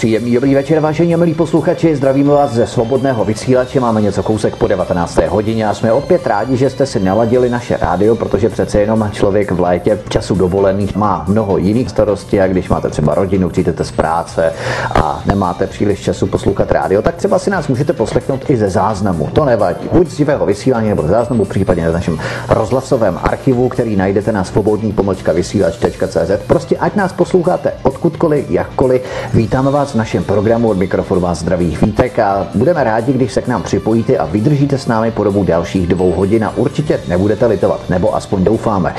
Příjemný dobrý večer, vážení milí posluchači. Zdravíme vás ze svobodného vysílače. Máme něco kousek po 19. hodině a jsme opět rádi, že jste si naladili naše rádio, protože přece jenom člověk v létě v času dovolených má mnoho jiných starostí a když máte třeba rodinu, přijdete z práce a nemáte příliš času poslouchat rádio, tak třeba si nás můžete poslechnout i ze záznamu. To nevadí. Buď z živého vysílání nebo ze záznamu, případně na našem rozhlasovém archivu, který najdete na svobodný pomlčka vysílač.cz. Prostě ať nás posloucháte odkudkoliv, jakkoliv. Vítáme vás v našem programu od mikrofonu vás zdravých vítek a budeme rádi, když se k nám připojíte a vydržíte s námi po dobu dalších dvou hodin a určitě nebudete litovat, nebo aspoň doufáme.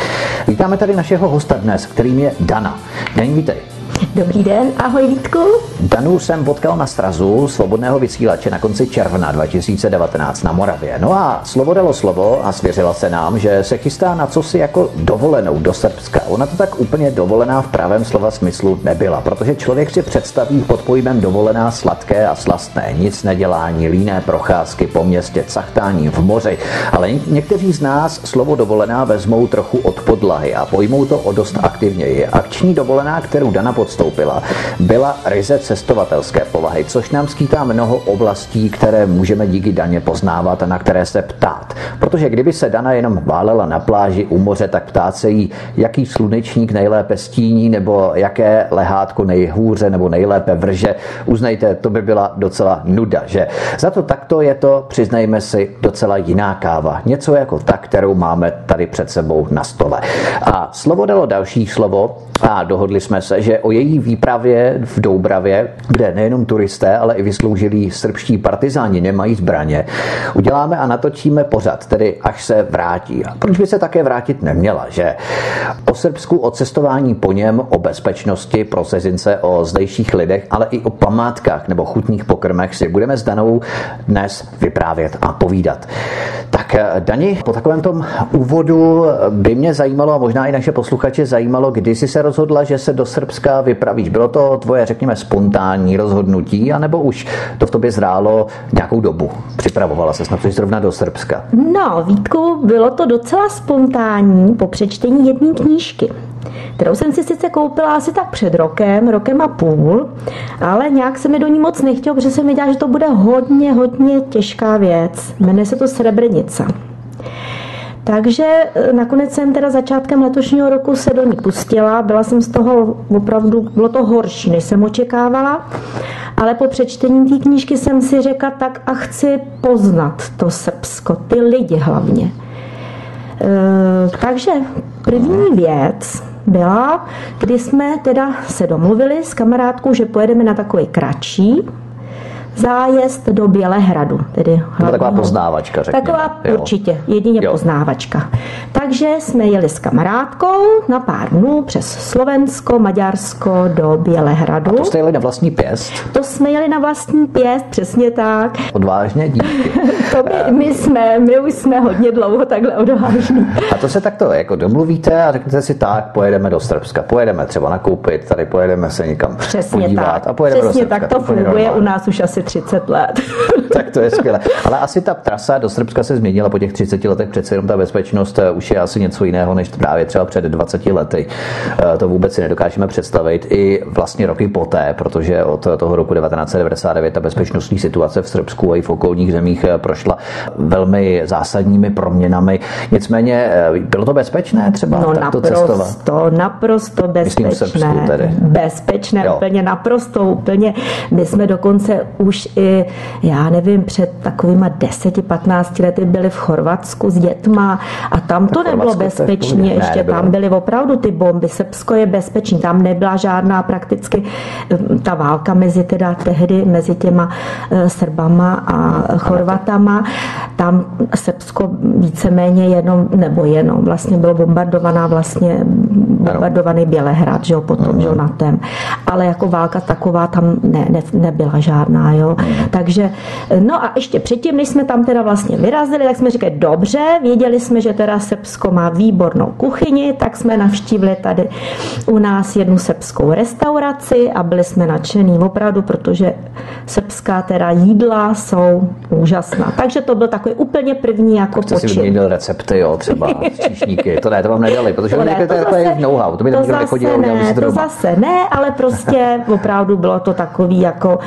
Vítáme tady našeho hosta dnes, kterým je Dana. Den, vítej. Dobrý den, ahoj Vítku. Danu jsem potkal na strazu svobodného vysílače na konci června 2019 na Moravě. No a slovo dalo slovo a svěřila se nám, že se chystá na co si jako dovolenou do Srbska. Ona to tak úplně dovolená v pravém slova smyslu nebyla, protože člověk si představí pod pojmem dovolená sladké a slastné, nic nedělání, líné procházky po městě, cachtání v moři. Ale někteří z nás slovo dovolená vezmou trochu od podlahy a pojmou to o dost aktivněji. Akční dovolená, kterou Dana pod podstoupila, byla ryze cestovatelské povahy, což nám skýtá mnoho oblastí, které můžeme díky daně poznávat a na které se ptát. Protože kdyby se Dana jenom válela na pláži u moře, tak ptát se jí, jaký slunečník nejlépe stíní, nebo jaké lehátko nejhůře nebo nejlépe vrže, uznejte, to by byla docela nuda, že? Za to takto je to, přiznejme si, docela jiná káva. Něco jako ta, kterou máme tady před sebou na stole. A slovo dalo další slovo a dohodli jsme se, že o její výpravě v Doubravě, kde nejenom turisté, ale i vysloužilí srbští partizáni nemají zbraně, uděláme a natočíme pořad, tedy až se vrátí. A proč by se také vrátit neměla, že? O Srbsku, o cestování po něm, o bezpečnosti pro sezince, o zdejších lidech, ale i o památkách nebo chutných pokrmech si budeme s Danou dnes vyprávět a povídat. Tak Dani, po takovém tom úvodu by mě zajímalo a možná i naše posluchače zajímalo, kdy jsi se rozhodla, že se do Srbska vypravíš? Bylo to tvoje, řekněme, spontánní rozhodnutí, anebo už to v tobě zrálo nějakou dobu? Připravovala se snad zrovna do Srbska? No, Vítku, bylo to docela spontánní po přečtení jedné knížky kterou jsem si sice koupila asi tak před rokem, rokem a půl, ale nějak se mi do ní moc nechtěl, protože jsem věděla, že to bude hodně, hodně těžká věc. Jmenuje se to Srebrenica. Takže e, nakonec jsem teda začátkem letošního roku se do ní pustila. Byla jsem z toho opravdu, bylo to horší, než jsem očekávala. Ale po přečtení té knížky jsem si řekla, tak a chci poznat to Srbsko, ty lidi hlavně. E, takže první věc byla, kdy jsme teda se domluvili s kamarádkou, že pojedeme na takový kratší zájezd do Bělehradu. Tedy hlavního, taková poznávačka, řekněme. Taková jo. určitě, jedině jo. poznávačka. Takže jsme jeli s kamarádkou na pár dnů přes Slovensko, Maďarsko do Bělehradu. A to jste jeli na vlastní pěst? To jsme jeli na vlastní pěst, přesně tak. Odvážně, díky. to my, my, jsme, my už jsme hodně dlouho takhle odvážní. A to se takto jako domluvíte a řeknete si tak, pojedeme do Srbska, pojedeme třeba nakoupit, tady pojedeme se někam Přesně podívat tak. a pojedeme Přesně do Srbska. tak to funguje u nás už asi 30 let. tak to je skvělé. Ale asi ta trasa do Srbska se změnila po těch 30 letech, přece jenom ta bezpečnost eh, už je asi něco jiného, než právě třeba před 20 lety. Eh, to vůbec si nedokážeme představit i vlastně roky poté, protože od toho roku 1999 ta bezpečnostní situace v Srbsku a i v okolních zemích eh, prošla velmi zásadními proměnami. Nicméně bylo to bezpečné třeba no, takto naprosto, cestovat? naprosto bezpečné. Srbsku tedy. Bezpečné, jo. úplně naprosto, úplně. My jsme dokonce už i, já nevím, před takovýma 10-15 lety byli v Chorvatsku s dětma a tam to nebylo bezpečné, ještě tam byly opravdu ty bomby. Srbsko je bezpečný, tam nebyla žádná prakticky hm, ta válka mezi teda tehdy, mezi těma eh, Srbama a Chorvatama. Tam Srbsko víceméně jenom, nebo jenom, vlastně bylo bombardovaná vlastně bombardovaný Bělehrad, že jo, potom, že jo, na tém. Ale jako válka taková tam ne, ne, nebyla žádná, jo. Takže, no a ještě předtím, než jsme tam teda vlastně vyrazili, tak jsme říkali, dobře, věděli jsme, že teda Srbsko má výbornou kuchyni, tak jsme navštívili tady u nás jednu srbskou restauraci a byli jsme nadšený opravdu, protože srbská teda jídla jsou úžasná. Takže to byl takový úplně první jako Jste si vyměnil recepty, jo, třeba číšníky. To ne, to vám nedali, protože to, ne, to, to je zase, know-how. To by to zase ne, to, to zase ne, ale prostě opravdu bylo to takový jako,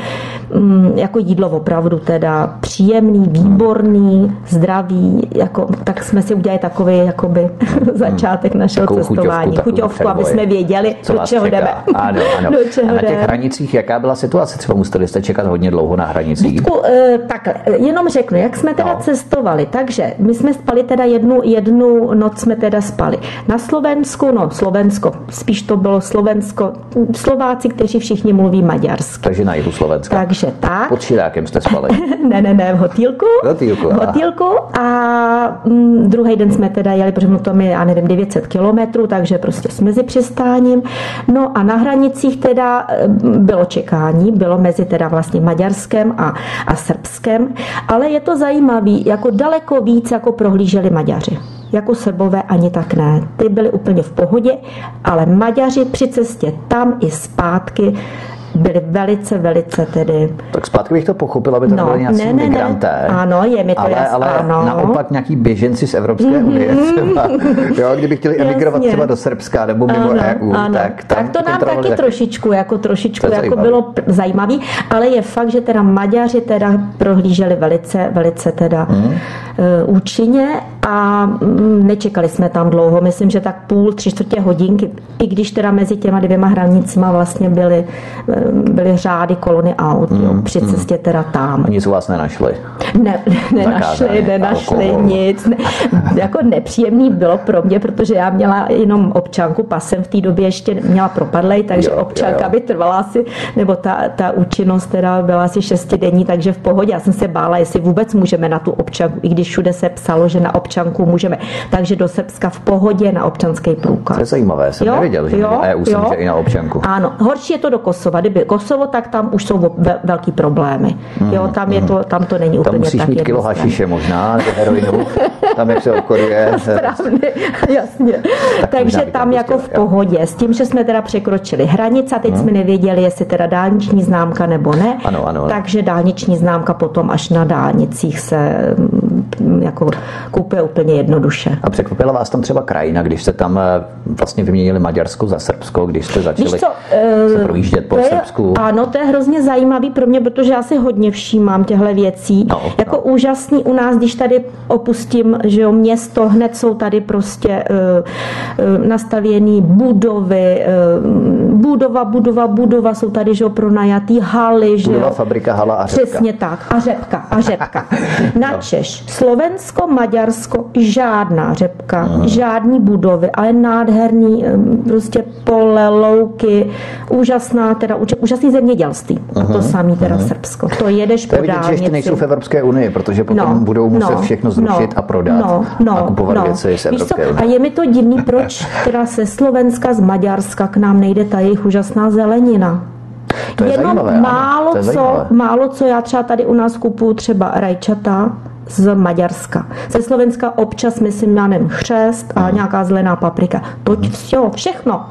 mm, jako jídlo opravdu teda příjemný, výborný, zdravý, jako, tak jsme si udělali takový jakoby začátek našeho Takovou cestování. Chuťovku, aby jsme věděli, do čeho čeká. jdeme. Ano, ano. do čeho a na těch jdeme. hranicích, jaká byla situace? Třeba museli jste čekat hodně dlouho na hranicích? Vítku, eh, takhle, jenom řeknu, jak jsme teda no. cestovali. Takže my jsme spali teda jednu, jednu noc jsme teda spali. Na Slovensku, no Slovensko, spíš to bylo Slovensko, Slováci, kteří všichni mluví maďarsky. Takže na jihu Slovenska. Takže tak. Pod Širákem jste spali? ne, ne, ne, v hotýlku. V hotýlku, v hotýlku a mm, druhý den jsme teda jeli, protože to mi, já nevím, 900 kilometrů, takže prostě s mezi přistáním. No a na hranicích teda eh, bylo čekání, bylo mezi teda vlastně Maďarskem a, a Srbskem, ale je to zajímavé, jako daleko víc jako prohlíželi Maďaři jako Srbové ani tak ne. Ty byli úplně v pohodě, ale Maďaři při cestě tam i zpátky byli velice, velice tedy... Tak zpátky bych to pochopil, aby to no, byly nějací ne, ne, migranté. Ne. Ano, je mi to ale, jasné, ale ano. naopak nějaký běženci z Evropské mm-hmm. unie třeba, jo, kdyby chtěli emigrovat Jasně. třeba do Srbska nebo mimo ano, EU, ano. tak tam Tak to nám taky taky trošičku, jako trošičku jako zajímavý. bylo zajímavý, ale je fakt, že teda Maďaři teda prohlíželi velice, velice teda mm. uh, účinně a mm, nečekali jsme tam dlouho, myslím, že tak půl, tři čtvrtě hodinky, i když teda mezi těma dvěma hranicima vlastně byly eh, byly řády kolony aut mm, jo, při mm. cestě teda tam. Nic u vás nenašli? Ne, nenašli, nenašli alkohol. nic. Ne, jako nepříjemný bylo pro mě, protože já měla jenom občanku, pasem v té době ještě měla propadlej, takže jo, občanka jo. by trvala asi, nebo ta, ta účinnost teda byla asi šestidenní, takže v pohodě. Já jsem se bála, jestli vůbec můžeme na tu občanku, i když všude se psalo, že na občanku můžeme. Takže do Srbska v pohodě na občanský průkaz. To je zajímavé, jsem jo, nevěděl, že jo, EU může i na občanku. Ano, horší je to do Kosova. Kdyby Kosovo, tak tam už jsou velký problémy. Mm, jo, tam, je to, tam to není úplně tam musíš tak mít kilo hašiše možná, heroinu, tam jak se obchoduje. Správně, jasně. Tak Takže tam jako v pohodě. S tím, že jsme teda překročili hranice a teď hmm. jsme nevěděli, jestli teda dálniční známka nebo ne. Ano, ano. Takže dálniční známka potom až na dálnicích se jako kupuje úplně jednoduše. A překvapila vás tam třeba krajina, když jste tam eh, vlastně vyměnili Maďarsko za Srbsko, když jste začali co, se eh, projíždět po Srbsku? Ano, to je hrozně zajímavý pro mě, protože já si hodně všímám těchto věcí. No, jako no. úžasný u nás, když tady opustím že jo, město, hned jsou tady prostě uh, uh, nastavěné budovy, uh, budova, budova, budova, jsou tady že jo, pronajatý haly. Že budova, jo. fabrika, hala a řepka. Přesně tak. A řepka, a řepka. Na no. Češ, Slovensko, Maďarsko, žádná řepka, Aha. žádní budovy, ale nádherný prostě pole, louky, úžasná, teda úžasný zemědělství. Uh-huh, a to samý teda uh-huh. Srbsko. To jedeš to po dálnici. ještě nejsou v Evropské unii, protože potom no, budou muset no, všechno zrušit no, a prodat no, no, a kupovat no. věci z Evropské unie. A je mi to divný, proč teda se Slovenska, z Maďarska k nám nejde ta jejich úžasná zelenina. To je Jenom zajímavé, málo, to je co, zajímavé. málo co já třeba tady u nás kupuju třeba rajčata, z Maďarska. Ze Slovenska občas, myslím, já nevím, chřest a nějaká zelená paprika. To vše, všechno.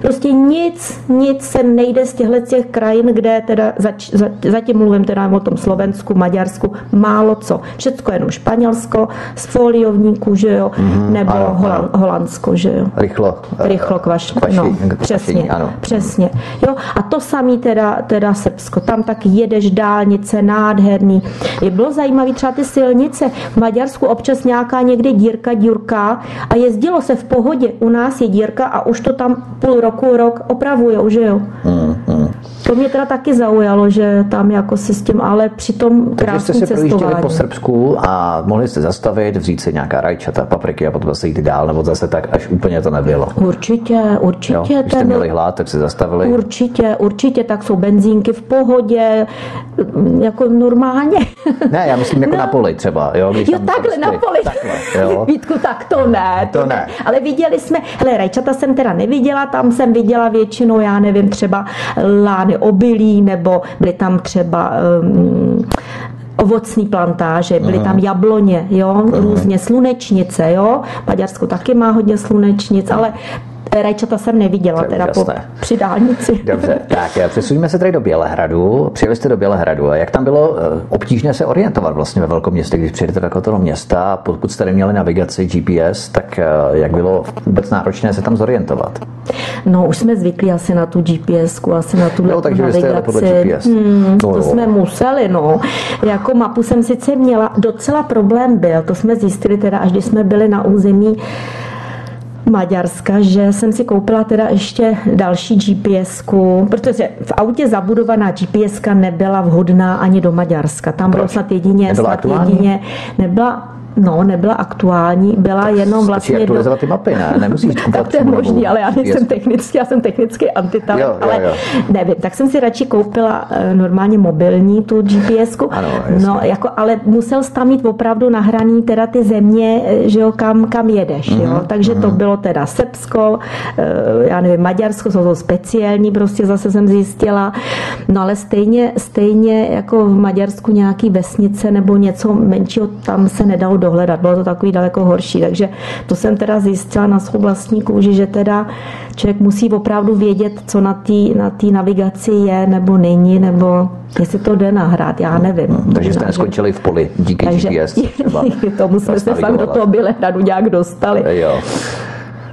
Prostě nic, nic se nejde z těchto těch krajin, kde teda zač, za, zatím mluvím teda o tom Slovensku, Maďarsku, málo co. Všecko jenom Španělsko, z foliovníku, že jo, mm-hmm, nebo ano, ano. Holandsko, že jo. Rychlo. Rychlo kvaš, kvaši, no, přesně, kvašení, ano. přesně. Jo, a to samý teda, teda Srbsko. Tam tak jedeš dálnice, nádherný. Je bylo zajímavé třeba ty silnice, silnice. V Maďarsku občas nějaká někde dírka, dírka a jezdilo se v pohodě. U nás je dírka a už to tam půl roku, rok opravujou, že jo? Hmm, hmm. To mě teda taky zaujalo, že tam jako se s tím, ale přitom Takže jste se projížděli po Srbsku a mohli jste zastavit, vzít si nějaká rajčata, papriky a potom zase jít dál, nebo zase tak, až úplně to nebylo. Určitě, určitě. Jo, když jste měli hlad, tak se zastavili. Určitě, určitě, tak jsou benzínky v pohodě, jako normálně. Ne, já myslím jako no. na poli třeba. Jo, když jo takhle prostě, na poli. Takhle, jo. Vítku, tak to ne. To, to ne. ne. Ale viděli jsme, hele, rajčata jsem teda neviděla, tam jsem viděla většinou, já nevím, třeba lány obilí, nebo byly tam třeba um, ovocní plantáže, byly tam jabloně, jo, různě slunečnice, jo. Maďarsko taky má hodně slunečnic, ale Rajčata jsem neviděla, to teda po, při dálnici. Dobře, tak přesuníme se tady do Bělehradu. Přijeli jste do Bělehradu. A jak tam bylo eh, obtížné se orientovat vlastně ve velkom městě, když přijedete do toho města, pokud jste neměli navigaci GPS, tak eh, jak bylo vůbec náročné se tam zorientovat? No, už jsme zvyklí asi na tu GPS, asi na tu no, takže navigaci. Jste podle GPS. Hmm, no, to jo. jsme museli, no. Jako mapu jsem sice měla, docela problém byl, to jsme zjistili teda, až když jsme byli na území Maďarska, že jsem si koupila teda ještě další gps protože v autě zabudovaná gps nebyla vhodná ani do Maďarska. Tam bylo snad jedině, snad jedině, nebyla No, nebyla aktuální, byla jenom vlastně... aktualizovat ty mapy, ne? Nemusíš tak to je možný, ale já nejsem technický, já jsem technicky antitalent, ale jo, jo. nevím. Tak jsem si radši koupila eh, normálně mobilní tu gps ano, no, jako, ale musel jsi tam mít opravdu nahraný teda ty země, eh, že jo, kam, kam jedeš, mm-hmm, jo. Mhm, Takže mm-hmm. to mhm. bylo teda Srbsko, eh, já nevím, Maďarsko, jsou to speciální, prostě zase jsem zjistila. No ale stejně, stejně jako v Maďarsku nějaký vesnice nebo něco menšího tam se nedalo dohledat. Bylo to takový daleko horší. Takže to jsem teda zjistila na svou vlastní kůži, že teda člověk musí opravdu vědět, co na té na tý navigaci je nebo není, nebo jestli to jde nahrát, já nevím. Hmm, takže jste neskončili v poli díky takže, GPS třeba. tomu jsme se fakt do toho Bělehradu nějak dostali. Jo.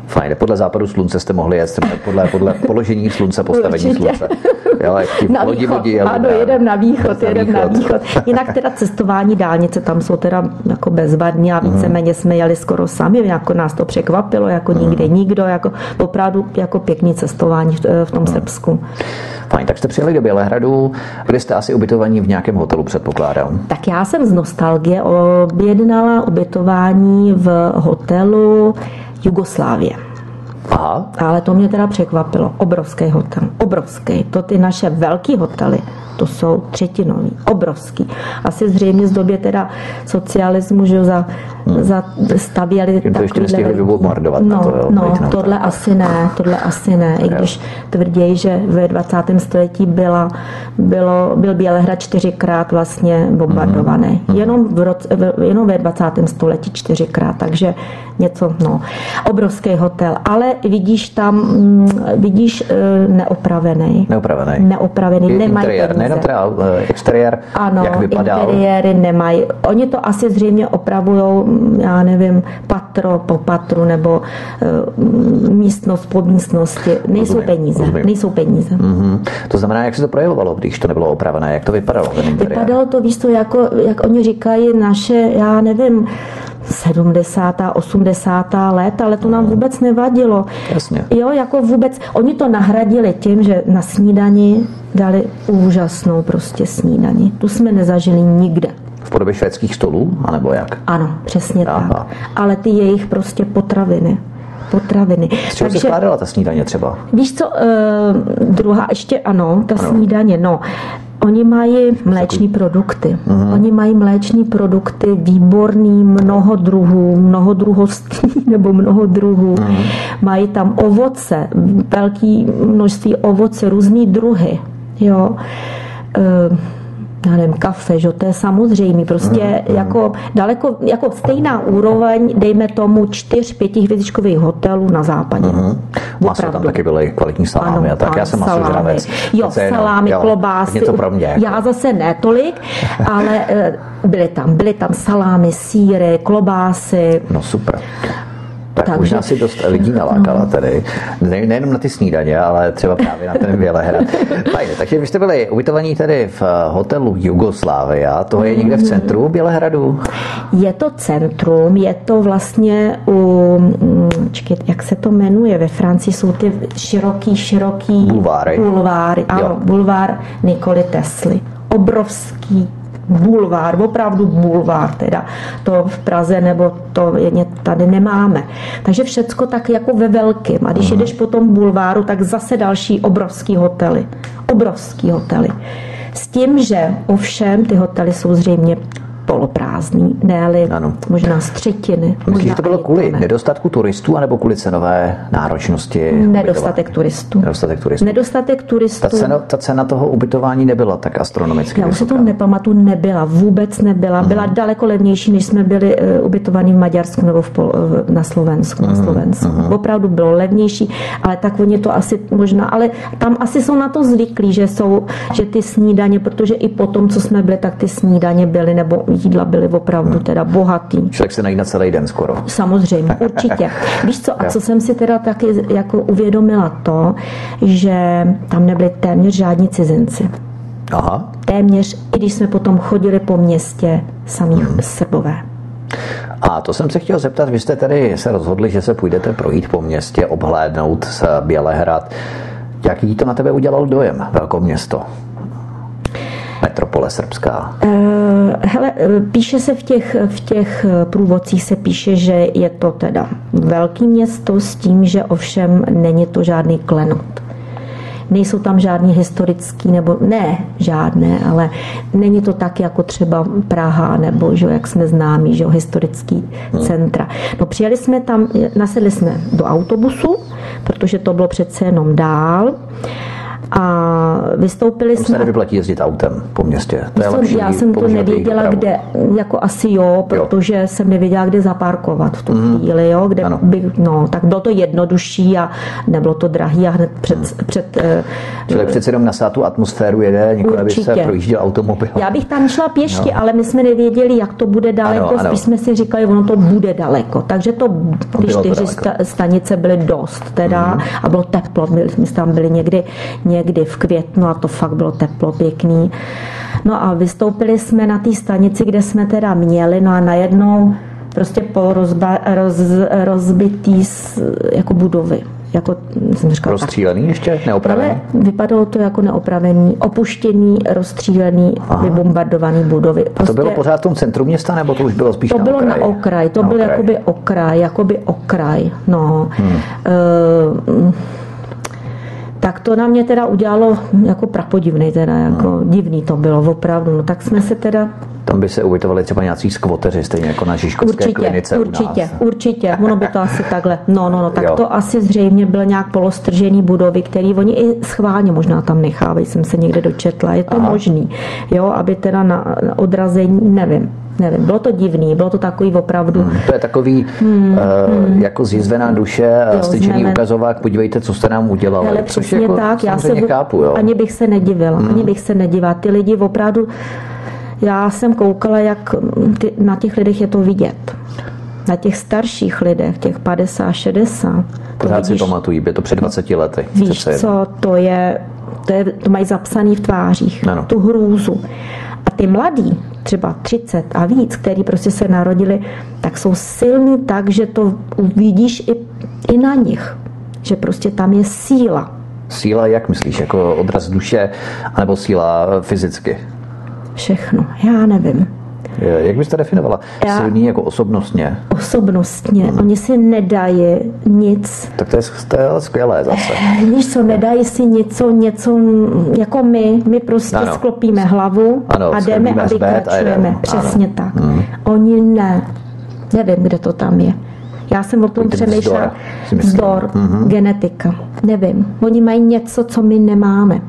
Fajn, podle západu slunce jste mohli jet podle, podle položení slunce, postavení Určitě. slunce. Jo, jak na lodi vodí, ano, jedem na východ, na jedem východ. na východ. Jinak teda cestování dálnice, tam jsou teda jako bezvadní a víceméně mhm. jsme jeli skoro sami, jako nás to překvapilo, jako mhm. nikde nikdo, jako opravdu jako pěkný cestování v, v tom mhm. Srbsku. Fajn, tak jste přijeli do Bělehradu, kde jste asi ubytovaní v nějakém hotelu, předpokládám. Tak já jsem z nostalgie objednala ubytování v hotelu Jugoslávie. Aha. Ale to mě teda překvapilo. Obrovský hotel. Obrovský. To ty naše velký hotely to jsou třetinový, obrovský. Asi zřejmě z době teda socialismu, že za, hmm. za stavěli Jim to ještě nestihli vybombardovat no, to, jo, no, tohle asi ne, tohle asi ne, i když tvrději, že ve 20. století byla, bylo, byl Bělehrad čtyřikrát vlastně bombardovaný. Hmm. Jenom, v roce, jenom ve 20. století čtyřikrát, takže něco, no. Obrovský hotel, ale vidíš tam, mm, vidíš eh, neopravený. Neopravený. Neopravený, nemají nejenom teda eh, exteriér, ano, jak vypadá. interiéry nemají. Oni to asi zřejmě opravují, já nevím, patro po patru nebo uh, místnost po místnosti. Nejsou rozumím, peníze. Rozumím. Nejsou peníze. Mm-hmm. To znamená, jak se to projevovalo, když to nebylo opravené? Jak to vypadalo? Vypadalo to, víš to, jako, jak oni říkají, naše, já nevím, 70. 80. let, ale to nám vůbec nevadilo. Jasně. Jo, jako vůbec, oni to nahradili tím, že na snídani dali úžasnou prostě snídani. Tu jsme nezažili nikde. Podobě švédských stolů, anebo jak? Ano, přesně Aha. tak. Ale ty jejich prostě potraviny potraviny. Z čeho Takže, se skládala ta snídaně třeba? Víš co, uh, druhá ještě ano, ta ano. snídaně, no. Oni mají mléční produkty. Uh-huh. Oni mají mléční produkty výborný, mnoho druhů, mnoho druhostí nebo mnoho druhů. Uh-huh. Mají tam ovoce, velké množství ovoce, různé druhy. Jo. Uh, já nevím, kafe, že to je samozřejmé, prostě mm, jako daleko, jako stejná úroveň, dejme tomu čtyř, pětihvězdičkových hotelů na západě. Mm. Maso tam taky byly kvalitní salámy ano, a tak, já jsem masožravec. Jo, salámy, jo, klobásy. Něco pro mě. Já zase ne tolik, ale eh, byly tam, byly tam salámy, síry, klobásy. No super. Tak Takže, možná si dost lidí nalákala no. tady. Ne, nejenom na ty snídaně, ale třeba právě na ten Bělehrad. Fajn, takže vy jste byli ubytovaní tady v hotelu Jugoslávia. To je někde v centru Bělehradu? Je to centrum, je to vlastně u, mm, čekaj, jak se to jmenuje, ve Francii jsou ty široký, široký bulváry. bulváry ano, jo. bulvár Nikoli Tesly. Obrovský bulvár, opravdu bulvár teda. To v Praze nebo to je, tady nemáme. Takže všecko tak jako ve velkém. A když jedeš po tom bulváru, tak zase další obrovský hotely. Obrovský hotely. S tím, že ovšem ty hotely jsou zřejmě poloprázdný, ne možná z třetiny. Myslíš, že to bylo kvůli ne. nedostatku turistů anebo kvůli cenové náročnosti? Nedostatek turistů. Nedostatek turistů. Nedostatek turistů. Ta cena, ta cena toho ubytování nebyla tak astronomická. Já už si to nepamatuju, nebyla, vůbec nebyla. Hmm. Byla daleko levnější, než jsme byli uh, ubytovaní v Maďarsku nebo v Pol, uh, na Slovensku. Hmm. Na Slovensku. Hmm. Opravdu bylo levnější, ale tak oni to asi možná, ale tam asi jsou na to zvyklí, že jsou, že ty snídaně, protože i po tom, co jsme byli, tak ty snídaně byly, nebo jídla byly opravdu hmm. teda bohatý. Člověk se najde na celý den skoro. Samozřejmě, určitě. Víš co, a co jsem si teda taky jako uvědomila to, že tam nebyli téměř žádní cizinci. Aha. Téměř, i když jsme potom chodili po městě samých hmm. Srbové. A to jsem se chtěl zeptat, vy jste tedy se rozhodli, že se půjdete projít po městě, obhlédnout z Bělehrad. Jaký to na tebe udělal dojem, město? Metropole srbská. Uh, hele, píše se v těch, v těch průvodcích se píše, že je to teda velký město s tím, že ovšem není to žádný klenot nejsou tam žádní historický, nebo ne žádné, ale není to tak jako třeba Praha, nebo že, jak jsme známí, že historický hmm. centra. No přijeli jsme tam, nasedli jsme do autobusu, protože to bylo přece jenom dál a vystoupili jsme... se nevyplatí jezdit autem po městě. To je lepší já jsem to nevěděla, kde, jako asi jo, protože jo. jsem nevěděla, kde zaparkovat v tu mm. chvíli, jo, kde by, no, tak bylo to jednodušší a nebylo to drahý a hned před... Mm. před uh, Člověk přece jenom na tu atmosféru jede, nikoli aby se projížděl automobil. Já bych tam šla pěšky, no. ale my jsme nevěděli, jak to bude daleko, ano, ano. spíš jsme si říkali, ono to bude daleko, takže to, ty čtyři stanice byly dost teda mm. a bylo teplo, my jsme tam byli někdy, někdy někdy v květnu a to fakt bylo teplo, pěkný. No a vystoupili jsme na té stanici, kde jsme teda měli, no a najednou prostě po rozba, roz, rozbitý jako budovy. Jako, jsem říkala, Rozstřílený tak. ještě? Neopravený? Ale vypadalo to jako neopravený, opuštěný, rozstřílený, Aha. vybombardovaný budovy. Prostě, A to bylo prostě- pořád v tom centru města, nebo to už bylo spíš to na bylo okraji? na okraj, to na byl okraj. jakoby okraj, jakoby okraj, no. Hmm. Uh, tak to na mě teda udělalo jako prapodivný, teda jako hmm. divný to bylo opravdu. No tak jsme se teda tam by se ubytovali třeba nějací skvoteři, stejně jako na Žižkovské určitě, klinice Určitě, u nás. určitě, ono by to asi takhle. No, no, no, tak jo. to asi zřejmě bylo nějak polostržený budovy, který oni i schválně možná tam nechávají, jsem se někde dočetla, je to Aha. možný, jo, aby teda na odrazení, nevím, nevím, bylo to divný, bylo to takový opravdu. Hmm, to je takový hmm, uh, hmm. jako zjizvená duše, jo, styčený ukazovák, podívejte, co jste nám udělali. Ale přesně jako, tak, já se chápu, jo. ani bych se nedivila, hmm. ani bych se nedivila. Ty lidi opravdu, já jsem koukala, jak ty, na těch lidech je to vidět. Na těch starších lidech, těch 50, 60. Pořád si pamatují, je to před 20 lety. Víš co, to je, to, je, to mají zapsaný v tvářích, ano. tu hrůzu. A ty mladí, třeba 30 a víc, který prostě se narodili, tak jsou silní tak, že to uvidíš i, i na nich. Že prostě tam je síla. Síla, jak myslíš? Jako odraz duše, anebo síla fyzicky? Všechno. Já nevím. Jak byste definovala? Já, Silný jako osobnostně? Osobnostně. Hmm. Oni si nedají nic. Tak to je, to je skvělé zase. Víš co, nedají si něco, něco jako my. My prostě ano. sklopíme hlavu ano, a jdeme a vykračujeme. Přesně ano. tak. Hmm. Oni ne. Nevím, kde to tam je. Já jsem o tom přemýšlela. Vzdor, vzdor mm-hmm. genetika. Nevím. Oni mají něco, co my nemáme.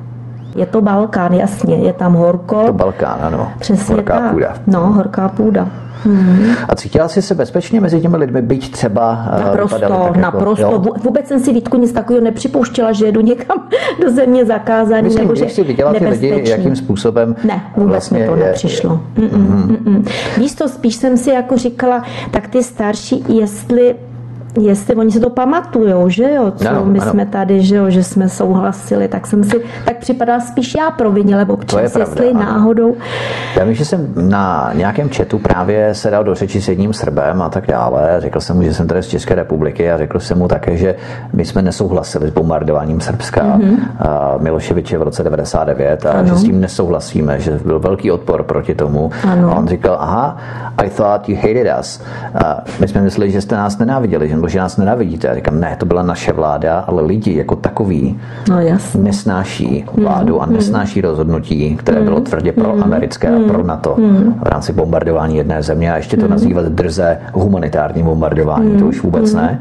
Je to Balkán, jasně, je tam horko. To Balkán, ano. Přesně horká tak. půda. No, horká půda. Hmm. A cítila jsi se bezpečně mezi těmi lidmi, byť třeba eh, Naprosto, tak naprosto. Jako, Vůbec jsem si Vítku nic takového nepřipouštěla, že jedu někam do země zakázaný. Myslím, nebo že jsi viděla ty lidi, jakým způsobem Ne, vůbec vlastně mi to je... nepřišlo. Mm-mm, mm-mm. Víš to, spíš jsem si jako říkala, tak ty starší, jestli jestli oni se to pamatujou, že jo, co ano, my ano. jsme tady, že jo, že jsme souhlasili, tak jsem si, tak připadá spíš já provinil, nebo občas, je pravda, jestli ano. náhodou. Já vím, že jsem na nějakém chatu právě se dal do řeči s jedním Srbem a tak dále. Řekl jsem mu, že jsem tady z České republiky a řekl jsem mu také, že my jsme nesouhlasili s bombardováním Srbska mm-hmm. Miloševiče v roce 99 a ano. že s tím nesouhlasíme, že byl velký odpor proti tomu. Ano. A on říkal, aha, I thought you hated us. A my jsme mysleli, že jste nás nenáviděli, že že nás nenavidíte. Já říkám, ne, to byla naše vláda, ale lidi jako takový no, jasně. nesnáší vládu a nesnáší rozhodnutí, které bylo tvrdě pro americké a pro NATO v rámci bombardování jedné země a ještě to nazývat drze humanitární bombardování, to už vůbec ne.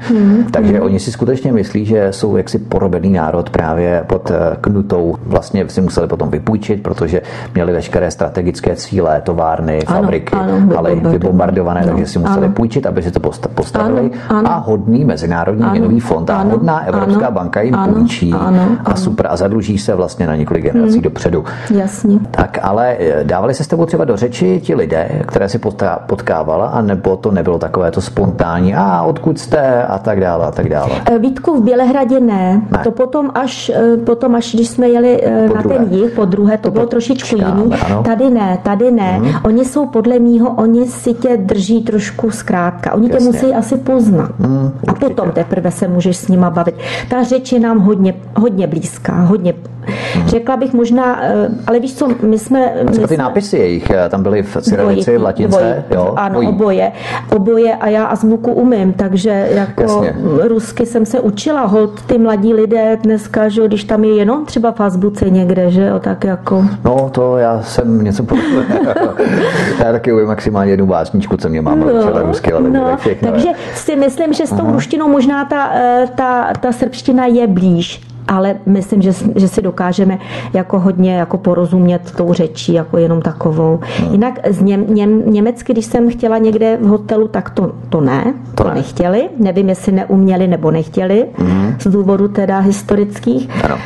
Takže oni si skutečně myslí, že jsou jaksi porobený národ právě pod eh, knutou. Vlastně si museli potom vypůjčit, protože měli veškeré strategické cíle, továrny, fabriky, ano, ano, ale vybombardované, no, takže si museli ano. půjčit, aby si to postavili. Ano, ano, a hodný Mezinárodní měnový fond a hodná Evropská ano, banka jim ano, půjčí ano, a super a zadluží se vlastně na několik generací hmm. dopředu. Jasně. Tak ale eh, dávali se s tebou třeba do řeči ti lidé, které si potkávala, anebo to nebylo takové to spontánní, a odkud jste a tak dále a tak dále? Eh, Vítku v Bělehradě ne. ne. To potom až, eh, potom až, když jsme jeli po na druhé. ten jih, po druhé, to, to bylo trošičku jiný. Ano. Tady ne, tady ne. Hmm. Oni jsou podle mýho, oni si tě drží trošku zkrátka. Oni Jasně. tě musí asi poznat. Hmm, a potom teprve se můžeš s nima bavit. Ta řeč je nám hodně, hodně blízká, hodně Hmm. Řekla bych možná, eh, ale víš co, my jsme... A třeba ty jsme, nápisy jejich, eh, tam byly v cyrilici, v latince, dvojí, jo? Ano, dvojí. oboje. Oboje a já azbuku umím, takže jako Jasně. rusky jsem se učila, hold ty mladí lidé dneska, že když tam je jenom třeba v azbuce někde, že jo, tak jako... No to já jsem něco Já taky umím maximálně jednu básničku, co mě mám no, rusky, ale no, všechno. Takže si myslím, že s tou ruštinou možná ta, eh, ta, ta srbština je blíž ale myslím, že, že si dokážeme jako hodně jako porozumět tou řečí, jako jenom takovou. Hmm. Jinak z něm, něm, německy, když jsem chtěla někde v hotelu, tak to, to ne, to, to ne. nechtěli. Nevím, jestli neuměli nebo nechtěli, hmm. z důvodu teda historických. Ano.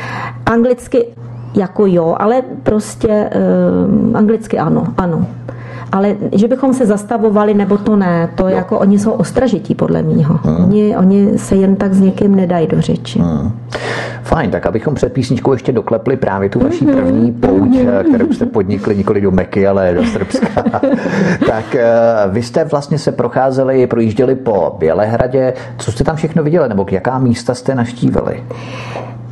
Anglicky jako jo, ale prostě um, anglicky ano, ano. Ale že bychom se zastavovali, nebo to ne, to no. jako oni jsou ostražití podle mýho. Hmm. Oni, oni se jen tak s někým nedají do řeči. Hmm. Fajn, tak abychom před písničkou ještě doklepli právě tu vaši mhm. první pouť, mhm. kterou jste podnikli nikoli do Meky, ale do Srbska. tak eh, vy jste vlastně se procházeli, projížděli po Bělehradě. Co jste tam všechno viděli, nebo jaká místa jste naštívili?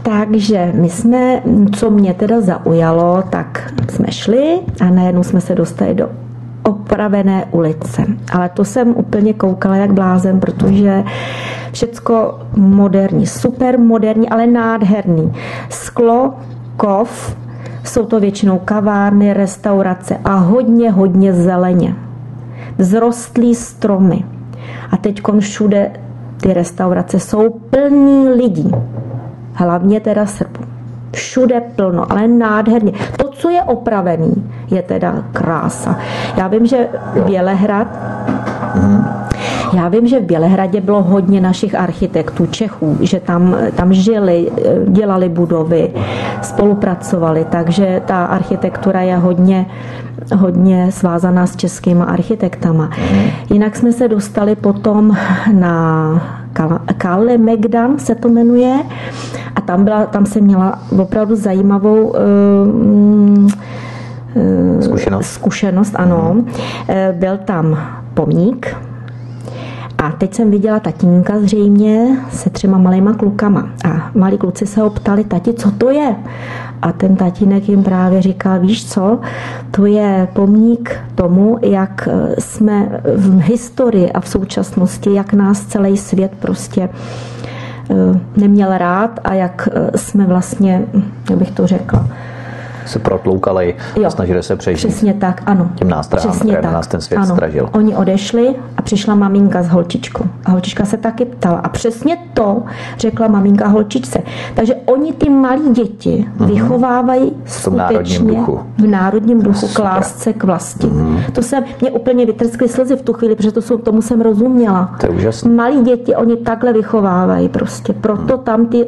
Takže my jsme, co mě teda zaujalo, tak jsme šli a najednou jsme se dostali do opravené ulice. Ale to jsem úplně koukala jak blázen, protože všecko moderní, super moderní, ale nádherný. Sklo, kov, jsou to většinou kavárny, restaurace a hodně, hodně zeleně. Vzrostlý stromy. A teď všude ty restaurace jsou plný lidí. Hlavně teda Srbů všude plno, ale nádherně. To, co je opravený, je teda krása. Já vím, že Bělehrad já vím, že v Bělehradě bylo hodně našich architektů, Čechů, že tam, tam žili, dělali budovy, spolupracovali, takže ta architektura je hodně, hodně svázaná s českýma architektama. Jinak jsme se dostali potom na Kalle Megdan se to jmenuje a tam, byla, tam se měla opravdu zajímavou uh, zkušenost. zkušenost, ano. Mhm. Byl tam pomník, a teď jsem viděla tatínka zřejmě se třema malýma klukama. A malí kluci se ho ptali, tati, co to je? A ten tatínek jim právě říká, víš co, to je pomník tomu, jak jsme v historii a v současnosti, jak nás celý svět prostě eh, neměl rád a jak eh, jsme vlastně, jak bych to řekla, se protloukali jo, a snažili se přežít. Přesně tak, ano. Těm nástrahám, přesně které tak. nás ten svět ano. stražil. Oni odešli a přišla maminka s holčičkou. A holčička se taky ptala. A přesně to řekla maminka holčičce. Takže oni ty malí děti uh-huh. vychovávají v skutečně národním duchu. v národním duchu k lásce k vlasti. Uh-huh. To se mě úplně vytrskly slzy v tu chvíli, protože to jsou, tomu jsem rozuměla. To je úžasné. Malí děti, oni takhle vychovávají prostě. Proto uh-huh. tam ty,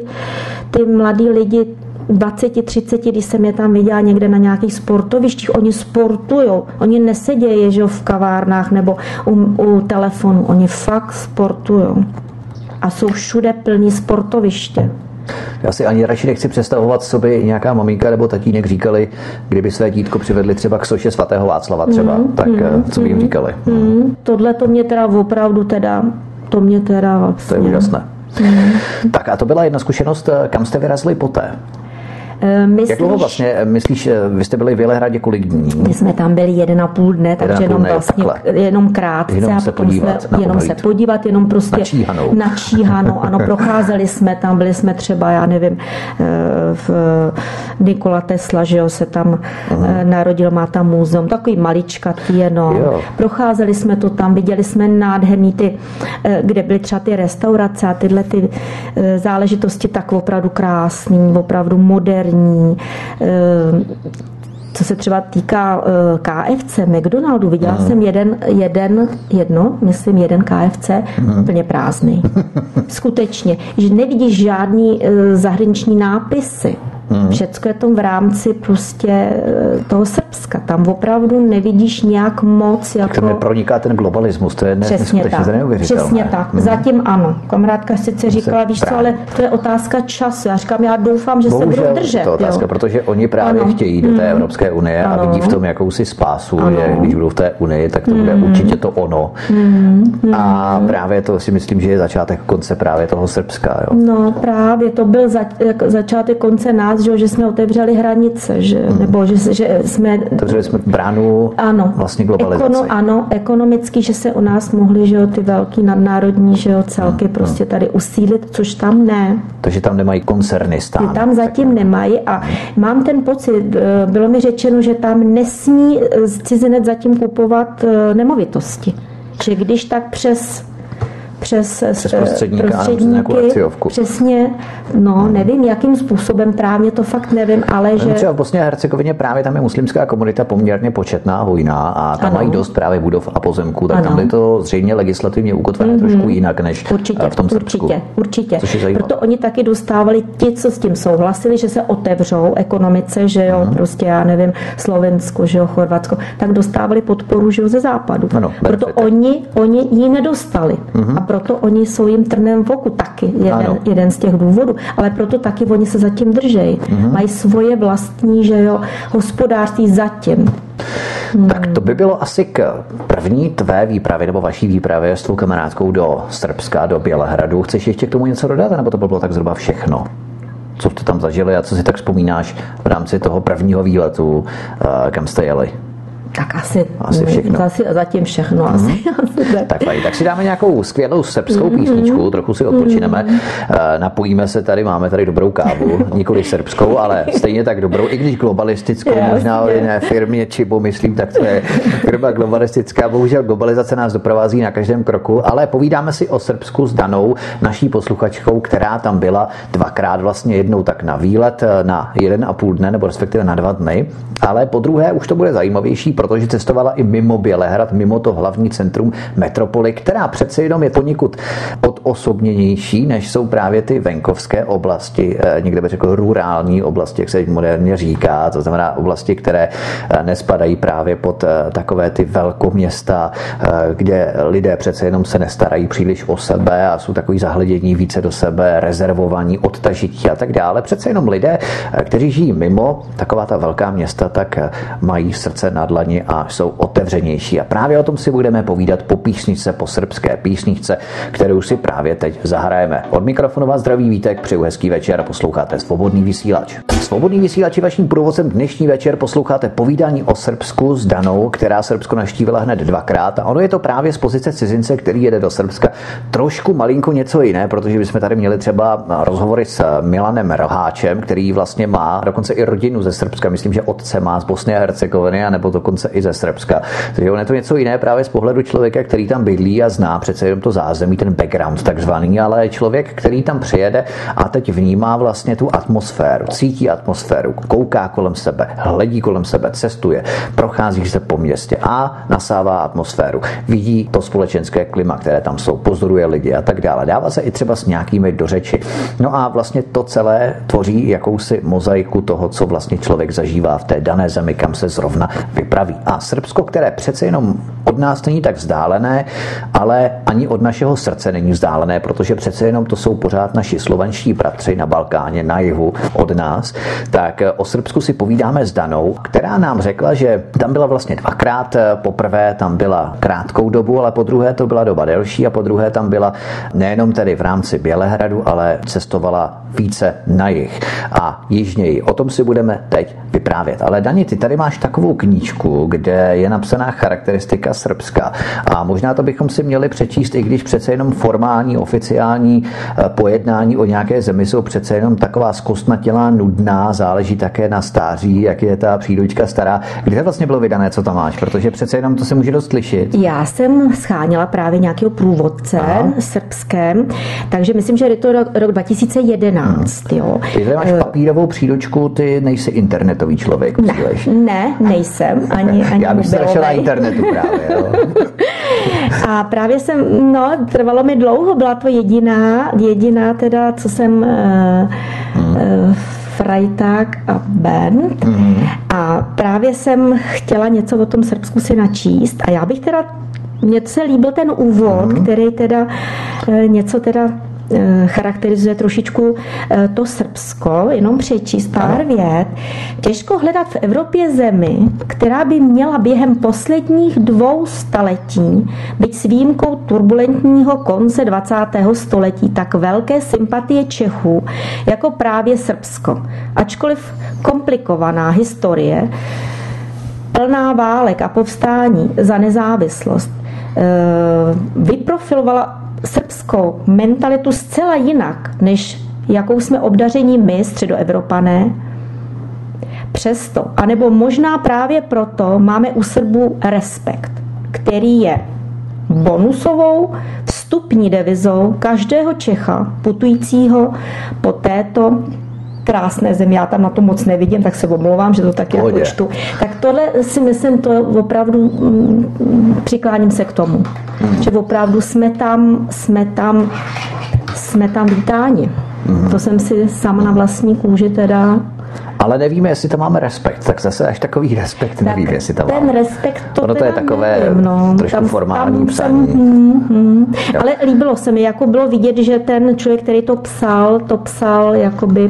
ty mladí lidi 20, 30, když jsem je tam viděla někde na nějakých sportovištích, oni sportují, oni nesedějí že v kavárnách nebo u, u telefonu, oni fakt sportují. A jsou všude plní sportoviště. Já si ani radši nechci představovat, co by nějaká maminka nebo tatínek říkali, kdyby své dítko přivedli třeba k soše svatého Václava třeba, mm, tak mm, co by jim říkali? Mm, tohle to mě teda opravdu teda, to mě teda vlastně... To je úžasné. Mm. Tak a to byla jedna zkušenost, kam jste vyrazili poté? Myslíš, Jak dlouho vlastně, myslíš, vy jste byli v Bělehradě kolik dní? My jsme tam byli jeden a půl dne, takže jenom dne, vlastně takhle. jenom krátce jenom se podívat, jsme, jenom se podívat, jenom prostě načíhanou. načíhanou. Ano, procházeli jsme tam, byli jsme třeba, já nevím, v Nikola Tesla, že jo, se tam uh-huh. narodil, má tam muzeum, takový maličkatý jenom. Jo. Procházeli jsme to tam, viděli jsme nádherný ty, kde byly třeba ty restaurace a tyhle ty záležitosti tak opravdu krásný, opravdu moderní co se třeba týká eh, KFC, McDonaldu, viděla mm. jsem jeden, jeden, jedno, myslím jeden KFC, mm. úplně prázdný. Skutečně, že nevidíš žádný eh, zahraniční nápisy. Hmm. Všecko je to v rámci prostě eh, toho Srbska. Tam opravdu nevidíš nějak moc. Jako... Tak neproniká ten globalismus, to je Přesně tak. Přesně tak. Hmm. Zatím ano. Kamarádka sice říkala, víš co, ale to je otázka času. Já říkám, já doufám, že Bohužel, se budou držet. To je otázka, jo. protože oni právě ano. chtějí do té hmm. Evropské unie ano. a vidí v tom jakousi spásu, ano. že když budou v té unii, tak to bude hmm. určitě to ono. Hmm. A právě to si myslím, že je začátek konce právě toho Srbska. Jo. No právě to byl za, začátek konce nás že, že jsme otevřeli hranice, že, hmm. nebo že, že jsme... Otevřeli jsme bránu ano, vlastně globalizaci. Ekono, ano, ekonomicky, že se u nás mohly že ty velký nadnárodní že celky hmm. prostě tady usílit, což tam ne. Takže tam nemají koncerny stát. Tam zatím nemají a mám ten pocit, eh, bylo mi řečeno, že tam nesmí eh, cizinec zatím kupovat eh, nemovitosti. Že když tak přes přes, přes prostředníka, prostředníky, akciovku. přesně, no hmm. nevím, jakým způsobem právě to fakt nevím, ale že... Třeba v Bosně a Hercegovině právě tam je muslimská komunita poměrně početná, hojná a tam ano. mají dost právě budov a pozemků, tak ano. tam je to zřejmě legislativně ukotvené mm-hmm. trošku jinak než určitě, v tom Srbsku. Určitě, určitě. Proto oni taky dostávali ti, co s tím souhlasili, že se otevřou ekonomice, že jo, hmm. prostě já nevím, Slovensko, že jo, Chorvatsko, tak dostávali podporu, že jo, ze západu. Ano, Proto oni, oni ji nedostali. Mm-hmm. A proto oni jsou jim trnem v oku taky, jeden, jeden z těch důvodů, ale proto taky oni se zatím držejí. Mm-hmm. Mají svoje vlastní že jo, hospodářství zatím. Tak to by bylo asi k první tvé výpravě nebo vaší výpravě s tvou kamarádkou do Srbska, do Bělehradu. Chceš ještě k tomu něco dodat, nebo to by bylo tak zhruba všechno? Co jste tam zažili a co si tak vzpomínáš v rámci toho prvního výletu, eh, kam jste jeli? Tak asi, asi všechno. Asi, zatím všechno. Mm. Asi, asi tak. tak, tak si dáme nějakou skvělou srbskou písničku, mm. trochu si odpočineme. Mm. Napojíme se tady, máme tady dobrou kávu, nikoli srbskou, ale stejně tak dobrou, i když globalistickou, Jasně. možná o jiné firmě Čibo, myslím, tak to je firma globalistická. Bohužel globalizace nás doprovází na každém kroku, ale povídáme si o Srbsku s Danou, naší posluchačkou, která tam byla dvakrát, vlastně jednou tak na výlet na jeden a půl dne, nebo respektive na dva dny, ale po druhé už to bude zajímavější, protože cestovala i mimo Bělehrad, mimo to hlavní centrum metropoly, která přece jenom je poněkud odosobněnější, než jsou právě ty venkovské oblasti, eh, někde bych řekl rurální oblasti, jak se moderně říká, to znamená oblasti, které eh, nespadají právě pod eh, takové ty velkoměsta, kde lidé přece jenom se nestarají příliš o sebe a jsou takový zahledění více do sebe, rezervovaní, odtažití a tak dále. Přece jenom lidé, kteří žijí mimo taková ta velká města, tak mají srdce na dlaní otevřeni a jsou otevřenější. A právě o tom si budeme povídat po písničce, po srbské písničce, kterou si právě teď zahrajeme. Od mikrofonu vás zdraví Vítek, přeju hezký večer a posloucháte Svobodný vysílač. Svobodný vysílač je vaším průvodcem dnešní večer. Posloucháte povídání o Srbsku s Danou, která Srbsko naštívila hned dvakrát. A ono je to právě z pozice cizince, který jede do Srbska trošku malinko něco jiné, protože bychom tady měli třeba rozhovory s Milanem Roháčem, který vlastně má dokonce i rodinu ze Srbska. Myslím, že otce má z Bosny a Hercegoviny, nebo dokonce i ze Srbska. Takže on je to něco jiné právě z pohledu člověka, který tam bydlí a zná přece jenom to zázemí, ten background takzvaný, ale člověk, který tam přijede a teď vnímá vlastně tu atmosféru, cítí atmosféru, kouká kolem sebe, hledí kolem sebe, cestuje, prochází se po městě a nasává atmosféru. Vidí to společenské klima, které tam jsou, pozoruje lidi a tak dále. Dává se i třeba s nějakými do řeči. No a vlastně to celé tvoří jakousi mozaiku toho, co vlastně člověk zažívá v té dané zemi, kam se zrovna vypraví. A Srbsko, které přece jenom od nás není tak vzdálené, ale ani od našeho srdce není vzdálené, protože přece jenom to jsou pořád naši slovenští bratři na Balkáně, na jihu od nás, tak o Srbsku si povídáme s Danou, která nám řekla, že tam byla vlastně dvakrát. Poprvé tam byla krátkou dobu, ale po druhé to byla doba delší a po druhé tam byla nejenom tedy v rámci Bělehradu, ale cestovala více na jich a jižněji. O tom si budeme teď vyprávět. Ale Dani, ty tady máš takovou knížku, kde je napsaná charakteristika Srbska a možná to bychom si měli přečíst, i když přece jenom formální, oficiální eh, pojednání o nějaké zemi jsou přece jenom taková zkostnatělá, nudná, záleží také na stáří, jak je ta příručka stará. Kdy to vlastně bylo vydané, co tam máš? Protože přece jenom to se může dost lišit. Já jsem scháněla právě nějakého průvodce Aha. srbském, takže myslím, že je to rok, rok 2011. Hmm. Jo. Ty tady máš eh, papírovou příručku, ty nejsi internetový člověk ne, Ne, nejsem, ani, ani Já bych na internetu právě. Jo. A právě jsem, no, trvalo mi dlouho, byla to jediná, jediná teda, co jsem uh, uh, Freitag a Band. Mm. A právě jsem chtěla něco o tom Srbsku si načíst a já bych teda mně se líbil ten úvod, mm. který teda něco teda Eh, charakterizuje trošičku eh, to Srbsko, jenom přečíst pár vět. Těžko hledat v Evropě zemi, která by měla během posledních dvou staletí, byť s výjimkou turbulentního konce 20. století, tak velké sympatie Čechů, jako právě Srbsko. Ačkoliv komplikovaná historie, plná válek a povstání za nezávislost, eh, vyprofilovala srbskou mentalitu zcela jinak, než jakou jsme obdaření my, středoevropané. Přesto, anebo možná právě proto, máme u Srbů respekt, který je bonusovou vstupní devizou každého Čecha putujícího po této krásné zemi, já tam na to moc nevidím, tak se omlouvám, že to tak jako čtu. Tak tohle si myslím, to opravdu mm, přikláním se k tomu, hmm. že opravdu jsme tam, jsme tam, jsme tam vítáni. Hmm. To jsem si sama na vlastní kůži teda ale nevíme, jestli tam máme respekt, tak zase až takový respekt tak nevíme, jestli tam ten máme. respekt to ono to je takové nevím, no. trošku tam, formální tam psaní. Jsem, hm, hm. Ale líbilo se mi, jako bylo vidět, že ten člověk, který to psal, to psal jakoby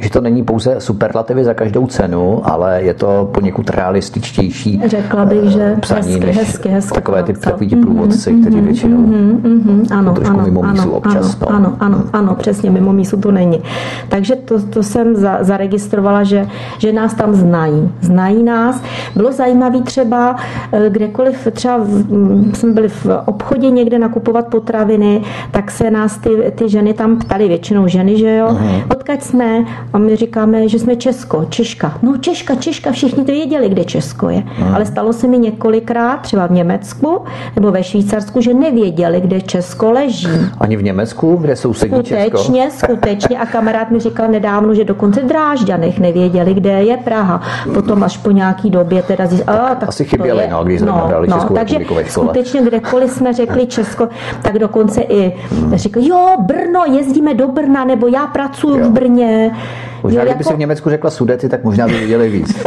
že to není pouze superlativy za každou cenu, ale je to poněkud realističtější Řekla bych, že psaní hezky, než hezky, hezky takové ty takový mm-hmm, průvodci, mm-hmm, kteří většinou mm-hmm, mm-hmm, ano, trošku ano, mimo mísu občas. Ano, no. ano, ano, mm. ano, přesně, mimo mísu to není. Takže to, to jsem za, zaregistrovala, že, že nás tam znají. Znají nás. Bylo zajímavé třeba eh, kdekoliv, třeba v, mm, jsme byli v obchodě někde nakupovat potraviny, tak se nás ty, ty ženy tam ptali, většinou ženy, že jo, mm-hmm. odkud jsme, a my říkáme, že jsme Česko, Češka. No Češka, Češka, všichni to věděli, kde Česko je. Hmm. Ale stalo se mi několikrát, třeba v Německu nebo ve Švýcarsku, že nevěděli, kde Česko leží. Ani v Německu, kde jsou Česko? Skutečně, skutečně. A kamarád mi říkal nedávno, že dokonce v Drážďanech nevěděli, kde je Praha. Potom až po nějaký době teda zjistili, a, tak Asi chyběli, je, no, když no, no, takže skutečně kdekoliv jsme řekli Česko, tak dokonce i řekl, jo, Brno, jezdíme do Brna, nebo já pracuji v Brně. Možná, kdyby jako... si v Německu řekla Sudety, tak možná by viděli víc.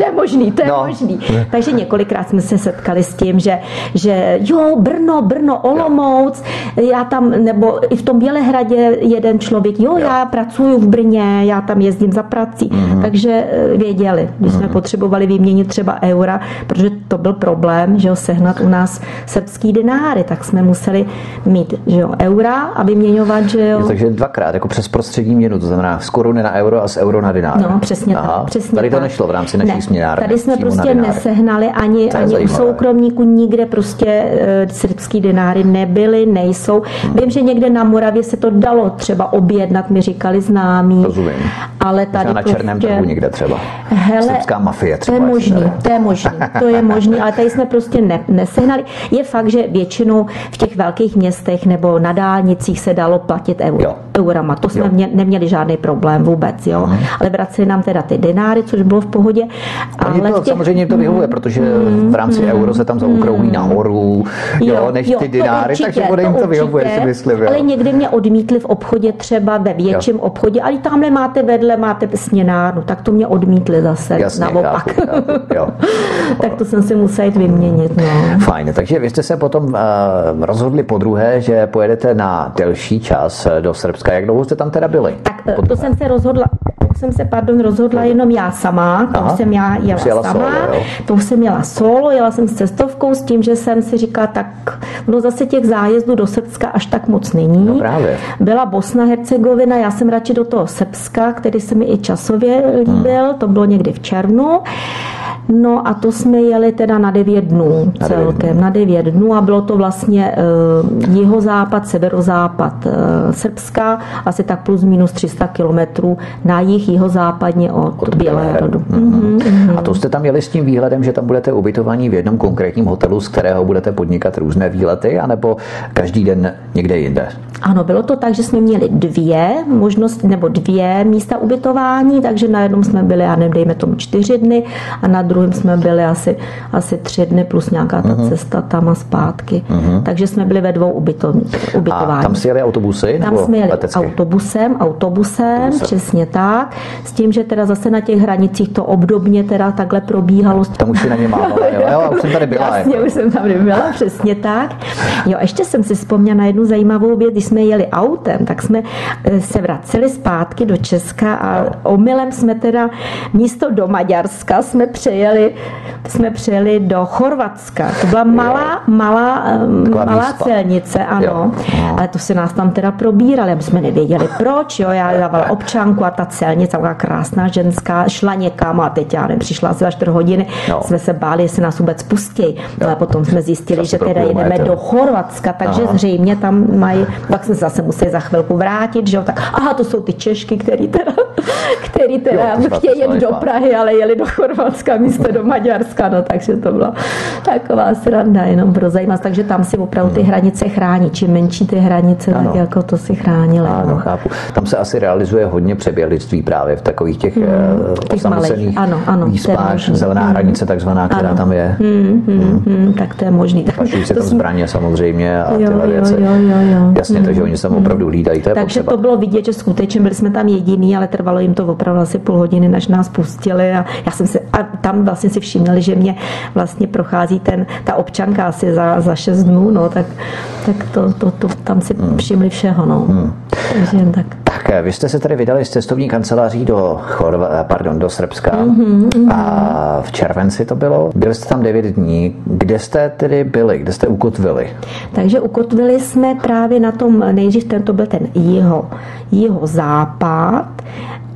to je možný, to je no. možný. Takže několikrát jsme se setkali s tím, že, že jo, Brno, Brno, Olomouc, já tam, nebo i v tom Bělehradě jeden člověk, jo, jo. já pracuji v Brně, já tam jezdím za prací. Mm-hmm. Takže eh, věděli, když mm-hmm. jsme mhm. potřebovali vyměnit třeba eura, protože to byl problém, že jo, sehnat u nás srbský dináry, tak jsme museli mít, že jo, eura a vyměňovat, že jo. Takže dvakrát, jako přes prostřední měnu, to znamená z koruny na euro a z euro na dinár. No, přesně Aha. tak. Přesně tady to tak. nešlo v rámci naší ne, směnárny. Tady jsme prostě nesehnali ani, ani u soukromníků, nikde prostě uh, srbský dináry nebyly, nejsou. Hmm. Vím, že někde na Moravě se to dalo třeba objednat, mi říkali známí. Rozumím. Ale tady Možná na prostě... černém trhu někde třeba. Hele, Srbská mafie třeba. To je možný, to je možný, to je možný, ale tady jsme prostě ne, nesehnali. Je fakt, že většinou v těch velkých městech nebo na dálnicích se dalo platit euro, jo. eurama. To jsme mě, neměli žádný problém vůbec, jo. Mm. Ale vraceli nám teda ty dináry, což bylo v pohodě. Ale to, těch... samozřejmě to vyhovuje, protože v rámci mm, euro se tam zaukrouhí mm, nahoru, jo, jo, než jo, ty dináry, určitě, takže bude jim to, to vyhovuje, si myslím. Jo. Ale někdy mě odmítli v obchodě třeba ve větším jo. obchodě, ale tamhle máte vedle, máte směnárnu, tak to mě odmítli zase Jasně, naopak. Chápu, chápu, jo. tak to jsem si musel jít vyměnit. No. Fajn, takže vy jste se potom uh, rozhodli po druhé, že pojedete na delší čas do Srbska. Jak dlouho jste tam teda byli? Tak to jsem se rozhodla jsem se, pardon, rozhodla jenom já sama, to Aha, jsem já jela, jela sama, solo, to jsem jela solo, jela jsem s cestovkou s tím, že jsem si říkala, tak no zase těch zájezdů do Srbska až tak moc není. No právě. Byla Bosna, Hercegovina, já jsem radši do toho Srbska, který se mi i časově líbil, hmm. to bylo někdy v červnu. No a to jsme jeli teda na 9 dnů na celkem, 9 dnů. na 9 dnů a bylo to vlastně uh, jihozápad, severozápad uh, Srbska, asi tak plus minus 300 kilometrů na jih jihozápadně od, od Bělehradu. Mm-hmm. Mm-hmm. A to jste tam jeli s tím výhledem, že tam budete ubytovaní v jednom konkrétním hotelu, z kterého budete podnikat různé výlety, anebo každý den někde jinde? Ano, bylo to tak, že jsme měli dvě možnosti, nebo dvě místa ubytování, takže na jednom jsme byli, já nevím, dejme tomu čtyři dny a na druhém jsme byli asi, asi tři dny plus nějaká ta uh-huh. cesta tam a zpátky. Uh-huh. Takže jsme byli ve dvou ubyto, ubytování. A tam si jeli autobusy? Tam jsme jeli letecky? autobusem, autobusem, autobusem, přesně tak. S tím, že teda zase na těch hranicích to obdobně teda takhle probíhalo. Tam už si na ně mávala, jo, jo, už jsem tady byla. Jasně, jako. už jsem tam byla, přesně tak. Jo, ještě jsem si vzpomněla na jednu zajímavou věc, když jsme jeli autem, tak jsme eh, se vraceli zpátky do Česka a omylem jsme teda místo do Maďarska jsme přejeli, jsme přejeli do Chorvatska. To byla malá, malá, malá celnice, ano. Jo. Ale to se nás tam teda probírali, aby jsme nevěděli proč. Jo. Já dávala občanku a ta celnice, taková krásná ženská, šla někam a teď já nevím, přišla asi za 4 hodiny. No. Jsme se báli, jestli nás vůbec pustí. Ale potom jsme zjistili, že teda jedeme do Chorvatska, takže Aha. zřejmě tam mají, pak jsme zase museli za chvilku vrátit, že jo, tak aha, to jsou ty Češky, který teda, který teda jo, chtějí jet do Prahy, ale jeli do Chorvatska místo do Maďarska, no takže to byla taková sranda jenom pro zajímavost, takže tam si opravdu ty hranice chrání, čím menší ty hranice, ano. tak jako to si chránili. Ano, no. chápu. Tam se asi realizuje hodně přeběhlictví právě v takových těch, hmm, eh, těch malých, ano, ano, výspách, zelená hmm. hranice takzvaná, která ano. tam je. Hmm, hmm, hmm. Hmm, tak to je možný. Pašují se tam zbraně samozřejmě a tyhle věci. Jo, jo, jo. Jasně, hmm. takže oni se tam opravdu hlídají. To je takže potřeba. to bylo vidět, že skutečně byli jsme tam jediný, ale trvalo jim to opravdu asi půl hodiny, než nás pustili a já jsem si, a tam vlastně si všimnali, že mě vlastně prochází ten, ta občanka asi za, za šest dnů, no, tak, tak to, to, to, tam si hmm. všimli všeho, no. Hmm. Takže tak. Tak vy jste se tady vydali z cestovní kanceláří do, Chorva, pardon, do Srbska mm-hmm, a v červenci to bylo. Byli jste tam 9 dní. Kde jste tedy byli? Kde jste ukotvili? Takže ukotvili jsme právě na tom, nejdřív ten to byl ten jeho, jeho západ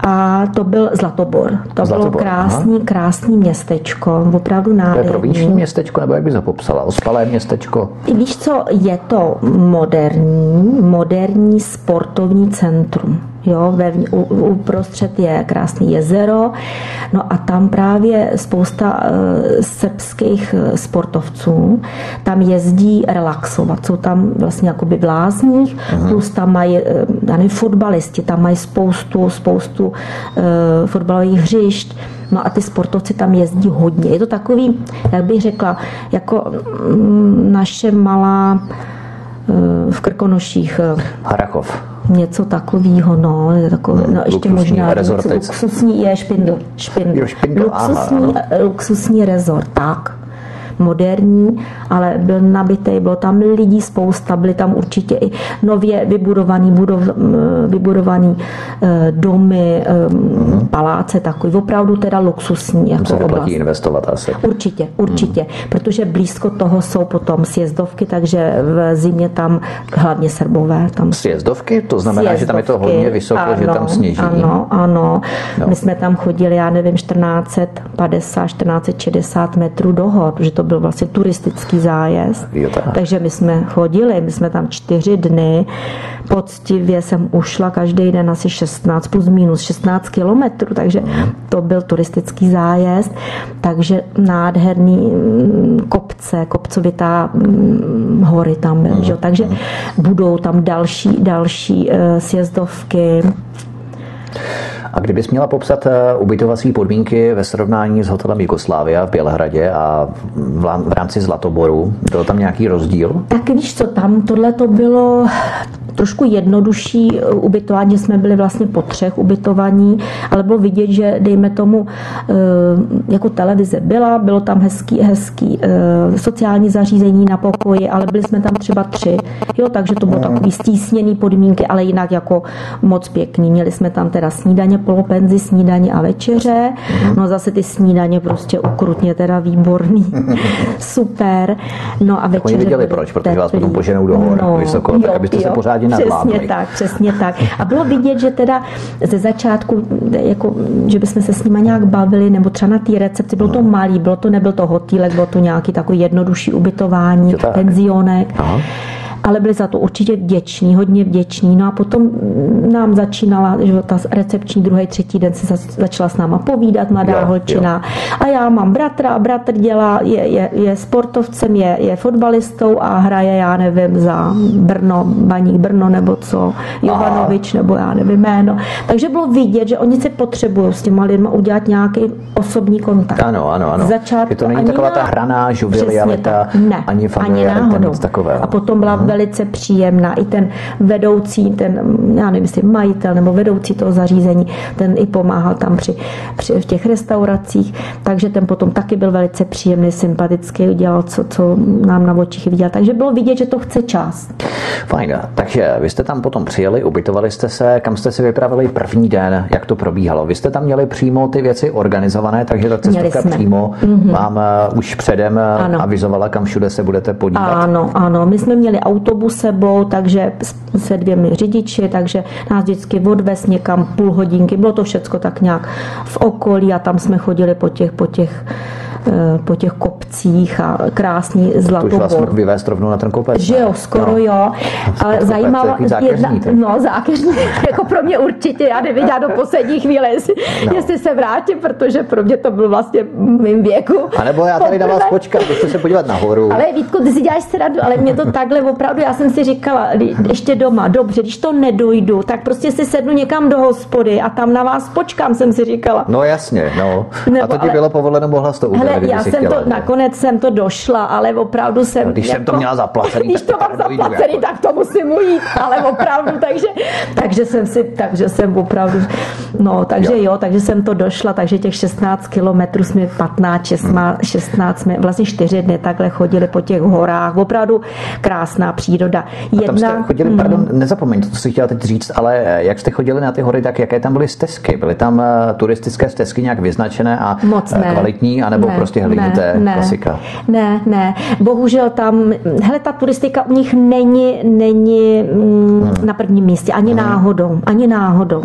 a to byl Zlatobor. To Zlatobor, bylo krásný, aha. krásný městečko, opravdu nádherný. To je provinční městečko, nebo jak bys ho popsala? Ospalé městečko? Víš co, je to moderní, moderní sportovní centrum. Jo, ve, uprostřed je krásné jezero, no a tam právě spousta uh, srbských e, sportovců tam jezdí relaxovat. Jsou tam vlastně jakoby v lázních, uh-huh. plus tam mají, uh, fotbalisti, tam mají spoustu, spoustu uh, fotbalových hřišť, No a ty sportovci tam jezdí hodně. Je to takový, jak bych řekla, jako mm, naše malá v Krkonoších. Harachov něco takového, no, takové, no, ještě možná luxusní, je špindl, špindl. Jo, špindl luxusní, aha. luxusní rezort, tak moderní, ale byl nabitý, bylo tam lidí spousta, byly tam určitě i nově vybudovaný, budov, vybudovaný eh, domy, mm. paláce, takový opravdu teda luxusní jako se oblast. investovat asi. Určitě, určitě, mm. protože blízko toho jsou potom sjezdovky, takže v zimě tam hlavně Srbové. Tam sjezdovky? To znamená, sjezdovky, že tam je to hodně vysoko, ano, že tam sněží. Ano, ano. No. My jsme tam chodili, já nevím, 1450, 1460 metrů do hor, protože to byl vlastně turistický zájezd. Jo, tak. Takže my jsme chodili, my jsme tam čtyři dny. Poctivě jsem ušla každý den asi 16 plus minus 16 kilometrů, takže to byl turistický zájezd. Takže nádherný mm, kopce, kopcovitá mm, hory tam byly. Mm. Takže budou tam další, další uh, sjezdovky. A kdybys měla popsat eh, ubytovací podmínky ve srovnání s hotelem Jugoslávia v Bělehradě a v rámci Zlatoboru, byl tam nějaký rozdíl? Tak víš co, tam tohle to bylo trošku jednodušší eh, ubytování, jsme byli vlastně po třech ubytovaní, ale bylo vidět, že dejme tomu eh, jako televize byla, bylo tam hezký, hezký sociální zařízení na pokoji, ale byli jsme tam třeba tři, jo, takže to bylo takový stísněný podmínky, ale jinak jako moc pěkný. Měli jsme tam teda snídaně polopenzi snídaně a večeře. Mhm. No zase ty snídaně prostě ukrutně teda výborný. Super. No a večeře. Oni viděli proč, protože vás potom poženou do hor no, vysoko, jo, tak abyste jo, se pořádně nadlábli. Přesně tak, přesně tak. A bylo vidět, že teda ze začátku, jako, že bychom se s nimi nějak bavili, nebo třeba na té recepci, bylo to mhm. malý, bylo to, nebyl to hotýlek, bylo to nějaký takový jednodušší ubytování, penzionek. Aha ale byli za to určitě vděční, hodně vděční. No a potom nám začínala, že ta recepční druhý, třetí den se začala s náma povídat mladá jo, holčina. Jo. A já mám bratra a bratr dělá, je, je, je sportovcem, je, je fotbalistou a hraje, já nevím, za Brno, Baník Brno nebo co, Jovanovič nebo já nevím jméno. Takže bylo vidět, že oni se potřebují s těma lidma udělat nějaký osobní kontakt. Ano, ano, ano. Začátku, je to není taková ta hraná žuvialita, ne, ani familiarita, nic takového. A potom byla hmm velice příjemná. I ten vedoucí, ten, já nevím, jestli majitel nebo vedoucí toho zařízení, ten i pomáhal tam při, při v těch restauracích, takže ten potom taky byl velice příjemný, sympatický, dělal, co, co nám na očích viděl. Takže bylo vidět, že to chce čas. Fajn, takže vy jste tam potom přijeli, ubytovali jste se, kam jste si vypravili první den, jak to probíhalo? Vy jste tam měli přímo ty věci organizované, takže ta cestovka přímo mm-hmm. vám uh, už předem uh, ano. avizovala, kam všude se budete podívat? Ano, ano, my jsme měli autobus sebou, takže se dvěmi řidiči, takže nás vždycky odvez někam půl hodinky, bylo to všecko tak nějak v okolí a tam jsme chodili po těch, po těch po těch kopcích a krásný zlatobor. To už vás vyvést rovnou na ten kopec. Že jo, skoro no. jo. Ale zajímavá jedna, no zákeřní, jako pro mě určitě, já neviděla do poslední chvíle, jestli, no. jestli se vrátím, protože pro mě to byl vlastně v mým věku. A nebo já tady na vás počkám, když se podívat nahoru. Ale Vítku, ty si děláš se radu, ale mě to takhle opravdu, já jsem si říkala, ještě doma, dobře, když to nedojdu, tak prostě si sednu někam do hospody a tam na vás počkám, jsem si říkala. No jasně, no. Nebo, a to ti ale, bylo povoleno, mohla to udělat já jsem chtěla, to, nakonec jsem to došla, ale opravdu jsem... No, když jako, jsem to jako- měla zaplacený, Když to mám zaplacený, jako. tak to musím ujít, ale opravdu, takže, takže jsem si, takže jsem opravdu, no, takže jo. jo, takže jsem to došla, takže těch 16 kilometrů jsme 15, 16, 16 jsme vlastně 4 dny takhle chodili po těch horách, opravdu krásná příroda. Jedna, a tam jste chodili, mm, pardon, nezapomeň, to si chtěla teď říct, ale eh, jak jste chodili na ty hory, tak jaké tam byly stezky? Byly tam eh, turistické stezky nějak vyznačené a Moc ne. kvalitní, anebo ne. Prostě hlínuté ne, ne, klasika. Ne, ne. Bohužel tam, hele, ta turistika u nich není, není mm, hmm. na prvním místě, ani hmm. náhodou, ani náhodou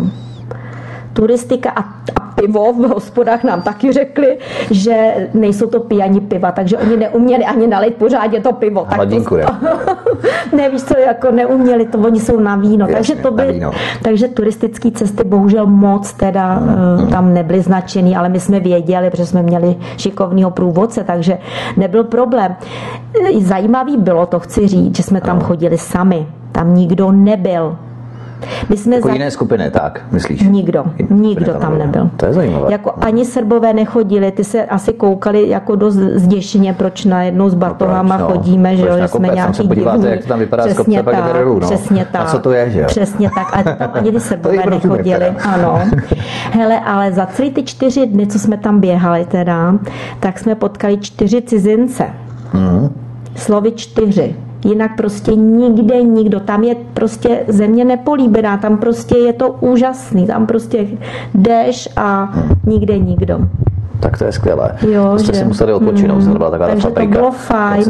turistika a, a pivo v hospodách nám taky řekli, že nejsou to pijani piva, takže oni neuměli ani nalít pořádně to pivo. Hladinku, tak to, Nevíš co, jako neuměli to, oni jsou na víno. Jasně, takže, to by, takže turistické cesty bohužel moc teda hmm. tam nebyly značený, ale my jsme věděli, protože jsme měli šikovného průvodce, takže nebyl problém. Zajímavý bylo, to chci říct, že jsme tam chodili sami. Tam nikdo nebyl. My jsme jako za... jiné skupiny, tak, myslíš? Nikdo, nikdo tam nebyl. To je zajímavé. Jako ani Srbové nechodili, ty se asi koukali jako dost zděšeně, proč najednou s batohama no, chodíme, že jo, že jsme nějaký se podíváte, jak to tam vypadá přesně z kopce, tak, no. Přesně tak. A co to je, že jo? Přesně tak, a tam ani ty Srbové nechodili, ano. Hele, ale za celý ty čtyři dny, co jsme tam běhali teda, tak jsme potkali čtyři cizince. Mm. Slovy čtyři. Jinak prostě nikde nikdo. Tam je prostě země nepolíbená, tam prostě je to úžasný. Tam prostě jdeš a nikde nikdo tak to je skvělé. Jo, jste že? si museli odpočinout, mm, byla taková takže fabrika. to bylo fajn.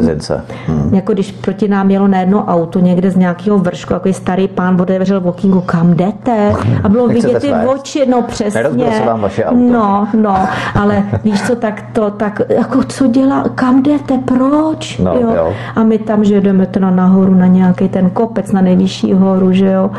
Hmm. Jako když proti nám jelo na jedno auto někde z nějakého vršku, jako starý pán otevřel walkingu, kam jdete? A bylo vidět ty oči, no přesně. se vám vaše auto. No, no, ale víš co, tak to, tak jako co dělá, kam jdete, proč? No, jo? jo. A my tam, že jdeme teda nahoru na nějaký ten kopec, na nejvyšší horu, že jo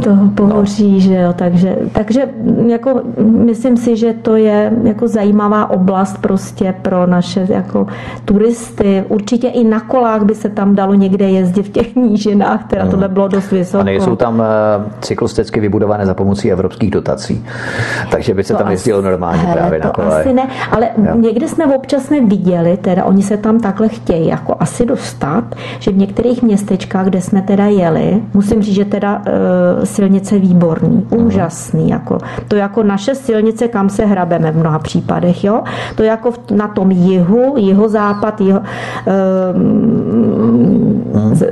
toho pohoří, no. že jo, takže, takže jako myslím si, že to je jako zajímavá oblast prostě pro naše jako turisty. Určitě i na kolách by se tam dalo někde jezdit v těch nížinách, teda hmm. tohle bylo dost vysoko. A nejsou tam eh, cyklisticky vybudované za pomocí evropských dotací, takže by se to tam jezdilo normálně hele, právě na kole. asi ne, ale jo. někde jsme občas jsme viděli, teda oni se tam takhle chtějí jako asi dostat, že v některých městečkách, kde jsme teda jeli, musím říct, že teda uh, silnice výborný, úžasný. Jako, to jako naše silnice, kam se hrabeme v mnoha případech. Jo? To jako na tom jihu, jihozápad, jiho, um,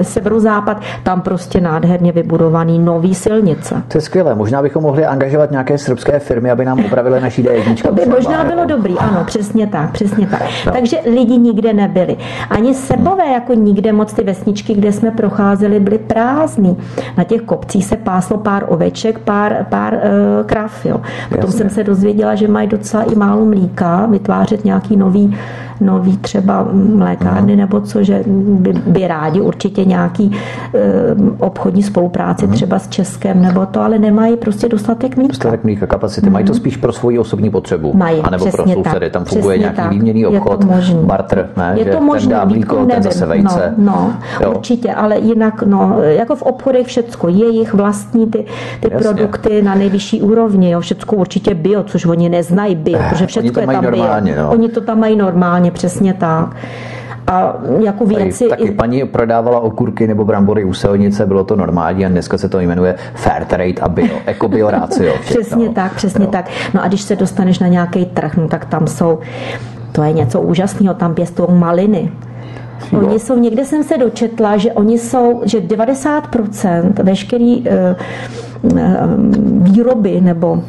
severozápad, tam prostě nádherně vybudovaný nový silnice. To je skvělé. Možná bychom mohli angažovat nějaké srbské firmy, aby nám upravili naší D1. To by možná bylo dobrý, ano, přesně tak, přesně tak. No. Takže lidi nikde nebyli. Ani Srbové jako nikde moc ty vesničky, kde jsme procházeli, byly prázdný. Na těch kopcích se páslo pár oveček, pár, pár uh, krav. Jo. Potom Jasně. jsem se dozvěděla, že mají docela i málo mlíka, vytvářet nějaký nový nový třeba mlékárny nebo co, že by, by rádi určitě nějaký e, obchodní spolupráci mm. třeba s Českem nebo to, ale nemají prostě dostatek mlíka. Dostatek mlíka, kapacity. Mm. Mají to spíš pro svoji osobní potřebu. Mají, A nebo pro sousedy. Tam funguje nějaký tak. výměný obchod, barter, ne? Je to možné, ten dá mlíko, nevím. ten zase vejce. No, no určitě, ale jinak, no, jako v obchodech všecko, jejich vlastní ty, ty produkty na nejvyšší úrovni, jo, všecko určitě bio, což oni neznají bio, eh, protože všecko je tam bio. No. Oni to tam mají normálně Přesně, přesně tak. A jako věci... Taky i... paní prodávala okurky nebo brambory u silnice, bylo to normální a dneska se to jmenuje fair trade a bio, jako bio rácio. přesně no. tak, přesně jo. tak. No a když se dostaneš na nějaký trh, no tak tam jsou, to je něco úžasného, tam pěstují maliny. Jo. Oni jsou, někde jsem se dočetla, že oni jsou, že 90% veškerý uh, výroby nebo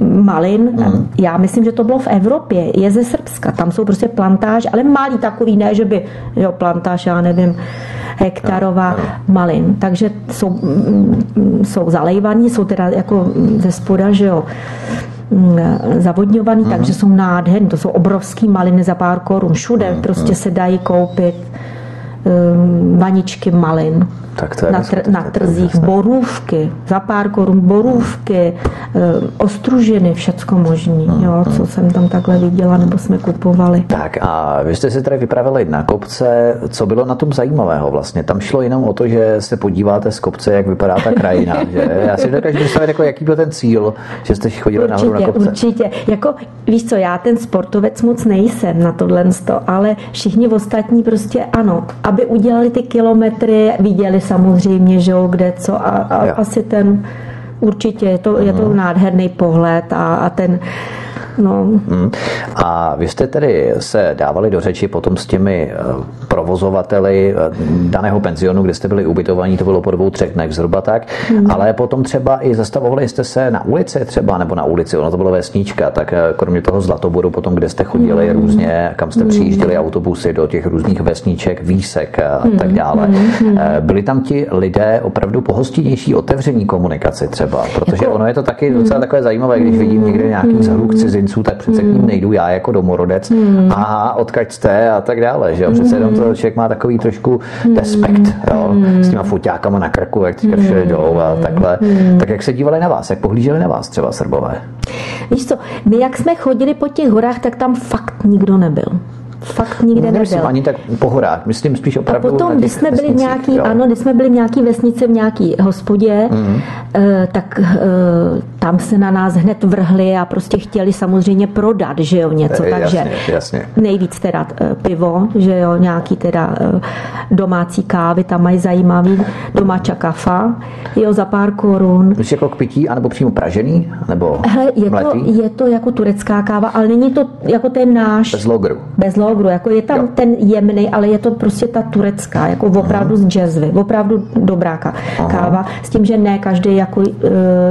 malin, mm. já myslím, že to bylo v Evropě, je ze Srbska, tam jsou prostě plantáž, ale malý takový, ne, že by, jo, plantáž, já nevím, hektarová no, no. malin, takže jsou, mm, jsou zalejvaný, jsou teda jako ze spoda, že jo, mm, zavodňovaný, mm. takže jsou nádherný, to jsou obrovský maliny za pár korun, všude mm. prostě se dají koupit um, vaničky malin tak to je na, tr- na trzích, to borůvky, za pár korun borůvky, e, ostružiny, všecko možný, hmm, jo, co jsem tam takhle viděla, nebo jsme kupovali. Tak a vy jste si tady vypravili na kopce, co bylo na tom zajímavého vlastně? Tam šlo jenom o to, že se podíváte z kopce, jak vypadá ta krajina, že? Já si dokážu představit, jako, jaký byl ten cíl, že jste chodili určitě, nahoru na kopce. Určitě, jako víš co, já ten sportovec moc nejsem na tohle, ale všichni ostatní prostě ano, aby udělali ty kilometry, viděli samozřejmě, že jo, kde co a, a asi ten určitě je to, je to mhm. nádherný pohled a, a ten No. Hmm. A vy jste tedy se dávali do řeči potom s těmi eh, provozovateli eh, daného penzionu, kde jste byli ubytovaní, to bylo po dvou, třech dnech zhruba tak, hmm. ale potom třeba i zastavovali jste se na ulici třeba, nebo na ulici, ono to bylo vesnička, tak eh, kromě toho Zlatoboru potom, kde jste chodili hmm. různě, kam jste hmm. přijížděli autobusy do těch různých vesniček, výsek a hmm. tak dále. Hmm. Byli tam ti lidé opravdu pohostinnější, otevření komunikaci třeba, protože jako... ono je to taky docela takové zajímavé, když vidím někde nějaký zhluk cizin cizinců, tak přece hmm. k ním hmm. nejdu já jako domorodec. Hmm. A odkaď jste a tak dále. Že jo? Přece jenom to hmm. člověk má takový trošku hmm. respekt jo? s těma foťákama na krku, jak teďka všude jdou a takhle. Hmm. Tak jak se dívali na vás, jak pohlíželi na vás třeba Srbové? Víš co, my jak jsme chodili po těch horách, tak tam fakt nikdo nebyl fakt nikde nebyl. ani tak po horách, myslím spíš opravdu A potom, když jsme byli nějaký, jo. ano, když jsme byli nějaký vesnice v nějaký hospodě, mm. tak eh, tam se na nás hned vrhli a prostě chtěli samozřejmě prodat, že jo, něco, je, takže jasně, jasně. nejvíc teda pivo, že jo, nějaký teda domácí kávy, tam mají zajímavý domáča kafa, jo, za pár korun. Myslíš jako k pití, anebo přímo pražený, nebo Hele, je to, je to jako turecká káva, ale není to jako ten náš. Bez logru. Bez logru ogru, jako je tam jo. ten jemný, ale je to prostě ta turecká, jako opravdu uh-huh. z jazzvy, opravdu dobrá uh-huh. káva, s tím, že ne každý jako uh,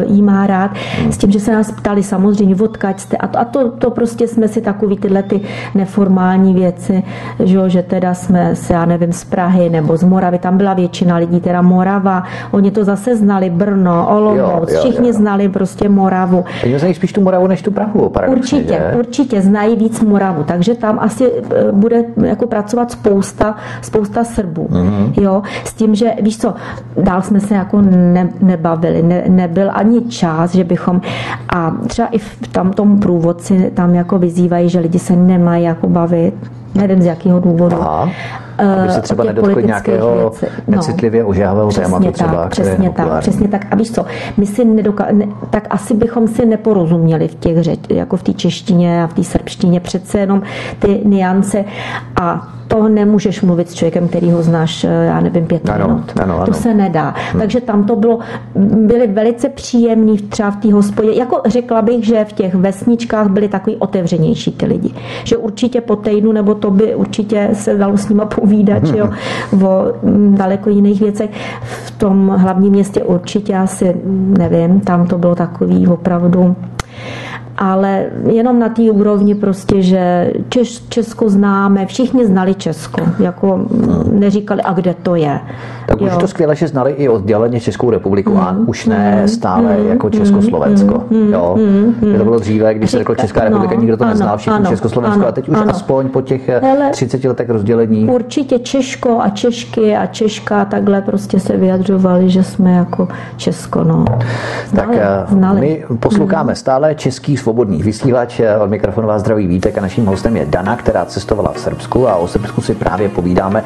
jí má rád, uh-huh. s tím, že se nás ptali samozřejmě, odkaď jste, a to, a to, to prostě jsme si takový tyhle ty neformální věci, že, že teda jsme se, já nevím, z Prahy nebo z Moravy, tam byla většina lidí, teda Morava, oni to zase znali, Brno, Olomouc, všichni jo. znali prostě Moravu. Oni znají spíš tu Moravu než tu Prahu, Určitě, že? určitě znají víc Moravu, takže tam asi bude jako pracovat spousta, spousta Srbů. Mm-hmm. Jo, s tím, že víš co, dál jsme se jako ne, nebavili, ne, nebyl ani čas, že bychom a třeba i v tam tom průvodci tam jako vyzývají, že lidi se nemají jako bavit, nevím z jakého důvodu. Aha. Aby se třeba nedotkli nějakého věci. no, necitlivě ožávého tématu třeba, tak, přesně tak, přesně tak. A víš co, my si nedoka- ne, tak asi bychom si neporozuměli v těch řeč, jako v té češtině a v té srbštině, přece jenom ty niance a to nemůžeš mluvit s člověkem, který ho znáš, eh, já nevím, pět ano, minut. Ano, ano. To se nedá. Hmm. Takže tam to bylo, byli velice příjemní třeba v té hospodě. Jako řekla bych, že v těch vesničkách byli takový otevřenější ty lidi. Že určitě po týdnu, nebo to by určitě se dalo s nima povídat, hmm. jo, o mm, daleko jiných věcech. V tom hlavním městě určitě asi, nevím, tam to bylo takový opravdu ale jenom na té úrovni prostě, že Češ, Česko známe, všichni znali Česko, jako neříkali, a kde to je. Tak už to skvěle, že znali i odděleně Českou republiku mm, a už ne mm, stále mm, jako Československo. Mm, jo. Mm, to bylo dříve, když se řeklo Česká republika, no, nikdo to neznal, všichni ano, Československo ano, a teď už ano. aspoň po těch eh, Hele, 30 letech rozdělení. Určitě Češko a Češky a Češka takhle prostě se vyjadřovali, že jsme jako Česko. No. Znali, tak eh, znali. my posloucháme mm. stále český svobodný vysílač. Od mikrofonu vás zdraví Vítek a naším hostem je Dana, která cestovala v Srbsku a o Srbsku si právě povídáme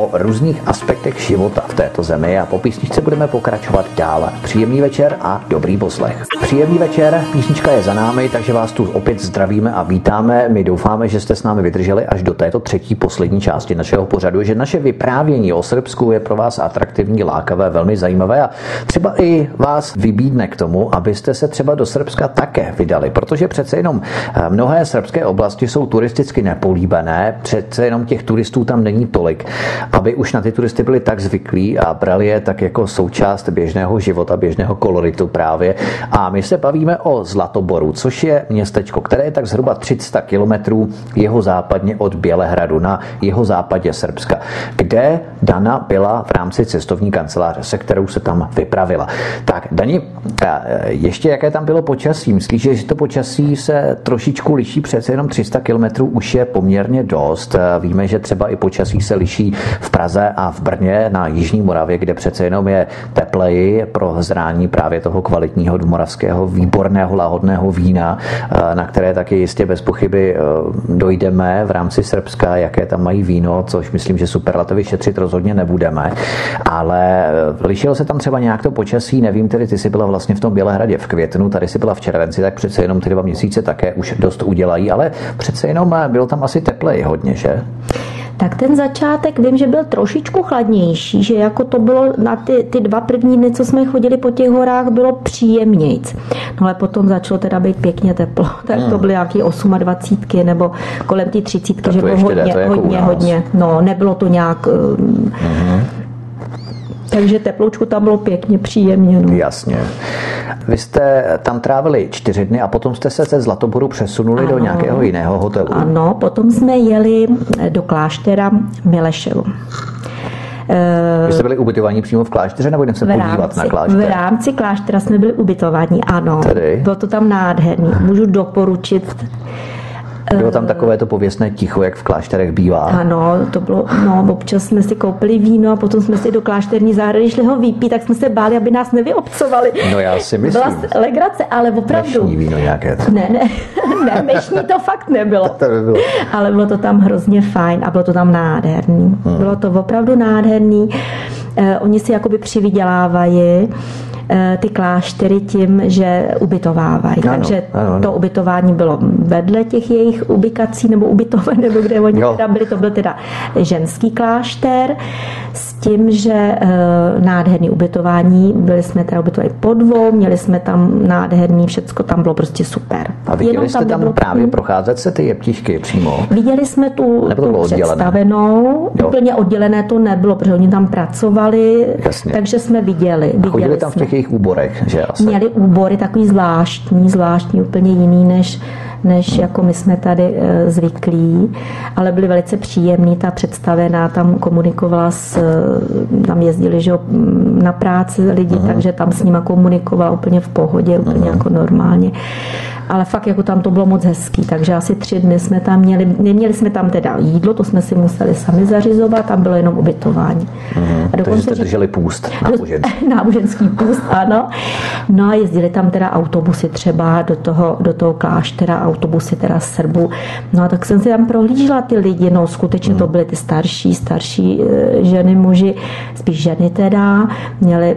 o různých aspektech života v této zemi a po písničce budeme pokračovat dále. Příjemný večer a dobrý poslech. Příjemný večer, písnička je za námi, takže vás tu opět zdravíme a vítáme. My doufáme, že jste s námi vydrželi až do této třetí poslední části našeho pořadu, že naše vyprávění o Srbsku je pro vás atraktivní, lákavé, velmi zajímavé a třeba i vás vybídne k tomu, abyste se třeba do Srbska také vydali, protože přece jenom eh, mnohé srbské oblasti jsou turisticky nepolíbené, přece jenom těch turistů tam není tolik, aby už na ty turisty byli tak zvyklí a brali je tak jako součást běžného života, běžného koloritu právě. A my se bavíme o Zlatoboru, což je městečko, které je tak zhruba 300 kilometrů jeho západně od Bělehradu na jeho západě Srbska, kde Dana byla v rámci cestovní kanceláře, se kterou se tam vypravila. Tak, Dani, ještě jaké tam bylo počasí? Myslíš, že to počasí se trošičku liší, přece jenom 300 kilometrů už je poměrně dost. Víme, že třeba i počasí se liší v Praze a v Brně na Jižní Moravě, kde přece jenom je tepleji pro zrání právě toho kvalitního moravského výborného lahodného vína, eh, na které taky jistě bez pochyby eh, dojdeme v rámci Srbska, jaké tam mají víno, což myslím, že superlativy šetřit rozhodně nebudeme. Ale eh, lišilo se tam třeba nějak to počasí, nevím, tedy ty jsi byla vlastně v tom Bělehradě v květnu, tady si byla v červenci, tak přece jenom ty dva měsíce také už dost udělají, ale přece jenom bylo tam asi tepleji hodně, že? tak ten začátek vím, že byl trošičku chladnější, že jako to bylo na ty, ty dva první dny, co jsme chodili po těch horách, bylo příjemnějc. No ale potom začalo teda být pěkně teplo, tak hmm. to byly nějaký 28 nebo kolem ty 30, že bylo hodně, jako hodně, hodně. No, nebylo to nějak... Hmm. Takže teploučku tam bylo pěkně příjemně. No. Jasně. Vy jste tam trávili čtyři dny a potom jste se ze Zlatoboru přesunuli ano. do nějakého jiného hotelu. Ano, potom jsme jeli do kláštera Mileševo. Vy jste byli ubytovaní přímo v klášteře, nebo jdem se podívat rámci, na klášter? V rámci kláštera jsme byli ubytovaní, ano. Tedy? Bylo to tam nádherný. Můžu doporučit bylo tam takové to pověstné ticho, jak v klášterech bývá. Ano, to bylo, no, občas jsme si koupili víno a potom jsme si do klášterní zahrady šli ho vypít, tak jsme se báli, aby nás nevyobcovali. No já si myslím. Byla legrace, ale opravdu. Mešní víno nějaké. Ne, ne, ne, mešní to fakt nebylo. to by bylo. Ale bylo to tam hrozně fajn a bylo to tam nádherný. Hmm. Bylo to opravdu nádherný. Eh, oni si jakoby přivydělávají ty kláštery tím, že ubytovávají. Ano, Takže ano, ano. to ubytování bylo vedle těch jejich ubikací nebo ubytoven, nebo kde oni jo. teda byli, to byl teda ženský klášter s tím, že e, nádherný ubytování, byli jsme teda ubytovali po dvou, měli jsme tam nádherný, všecko tam bylo prostě super. A viděli Jenom jste tam, tam bylo, právě procházet se ty jeptišky přímo? Viděli jsme tu, tu představenou, jo. úplně oddělené to nebylo, protože oni tam pracovali, Jasně. takže jsme viděli. viděli chodili tam jsme. v těch jejich úborech, že asi? Měli úbory takový zvláštní, zvláštní, úplně jiný než než jako my jsme tady eh, zvyklí, ale byli velice příjemní, ta představená tam komunikovala s, eh, tam jezdili že na práci lidi, uh-huh. takže tam s nima komunikovala úplně v pohodě, úplně uh-huh. jako normálně ale fakt jako tam to bylo moc hezký, takže asi tři dny jsme tam měli, neměli jsme tam teda jídlo, to jsme si museli sami zařizovat, tam bylo jenom ubytování. Mm, a dokonce, takže jste drželi půst, náboženský. náboženský půst, ano. No a jezdili tam teda autobusy třeba do toho, do toho kláštera, autobusy teda z Srbu. No a tak jsem si tam prohlížela ty lidi, no skutečně to mhm. byly ty starší, starší eh, ženy, muži, spíš ženy teda, měli,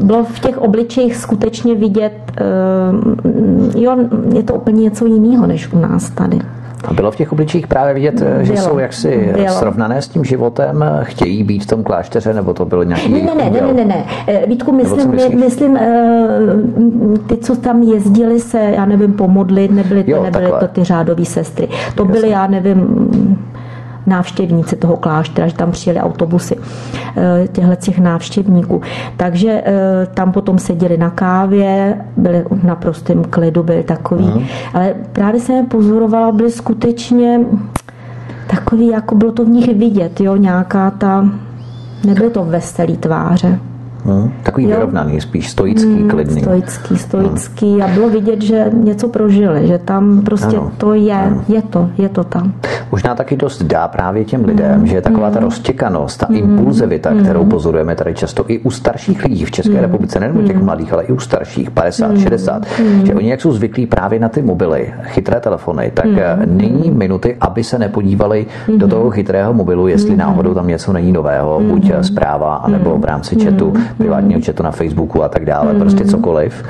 bylo v těch obličejích skutečně vidět, uh, jo, je to úplně něco jiného než u nás tady. A bylo v těch obličích právě vidět, bylo. že jsou jaksi bylo. srovnané s tím životem, chtějí být v tom klášteře, nebo to bylo nějaký... Ne, ne, ne, ne, ne, ne. Eh, Vítku, myslím, my, myslím eh, ty, co tam jezdili se, já nevím, pomodlit, nebyly to, jo, nebyly to ty řádové sestry. To Jasně. byly, já nevím, návštěvníci toho kláštera, že tam přijeli autobusy eh, těchto těch návštěvníků. Takže eh, tam potom seděli na kávě, byli v naprostém klidu, byli takový. Mm. Ale právě jsem pozorovala, byli skutečně takový, jako bylo to v nich vidět, jo, nějaká ta, nebyly to veselý tváře. Hmm. Takový jo. vyrovnaný, spíš stoický, hmm, klidný. Stoický, stoický hmm. a bylo vidět, že něco prožili, že tam prostě ano. to je, ano. je to, je to tam. Možná taky dost dá právě těm lidem, hmm. že je taková ta hmm. roztěkanost, ta hmm. impulzivita, kterou hmm. pozorujeme tady často i u starších lidí v České hmm. republice, nejen u těch mladých, ale i u starších, 50, hmm. 60, hmm. že oni jak jsou zvyklí právě na ty mobily, chytré telefony, tak hmm. není minuty, aby se nepodívali hmm. do toho chytrého mobilu, jestli hmm. náhodou tam něco není nového, hmm. buď zpráva, anebo v rámci chatu privátního chatu na Facebooku a tak dále, mm. prostě cokoliv.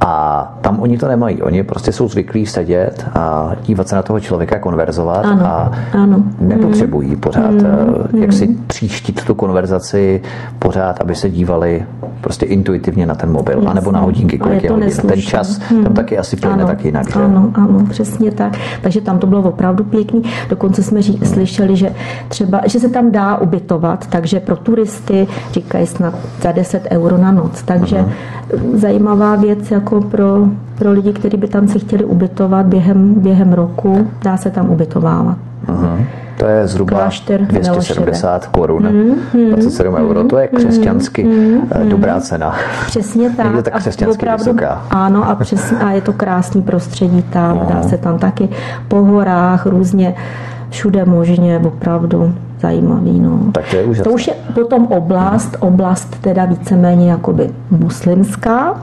A tam oni to nemají. Oni prostě jsou zvyklí sedět a dívat se na toho člověka, konverzovat ano, a ano. nepotřebují pořád mm, jak si příštit tu konverzaci pořád, aby se dívali prostě intuitivně na ten mobil, Jasně. anebo na hodinky, kolik je, je hodin. Ten čas hmm. tam taky asi plyne tak jinak. Že? Ano, ano, přesně tak. Takže tam to bylo opravdu pěkný. Dokonce jsme ří, slyšeli, že třeba, že se tam dá ubytovat, takže pro turisty říkají snad za 10 euro na noc. Takže hmm. zajímavá věc jako pro, pro lidi, kteří by tam se chtěli ubytovat během, během roku, dá se tam ubytovávat. Hmm. To je zhruba Klášter 270 korun, mm, 27 mm, euro. To je křesťansky mm, dobrá cena. Přesně tak. Je tak křesťansky opravdu, vysoká. Ano, a, přesně, a je to krásný prostředí tam. No. Dá se tam taky po horách různě všude možně, opravdu zajímavý. No. Tak to, je úžasné. to už je potom oblast, oblast teda víceméně jakoby muslimská,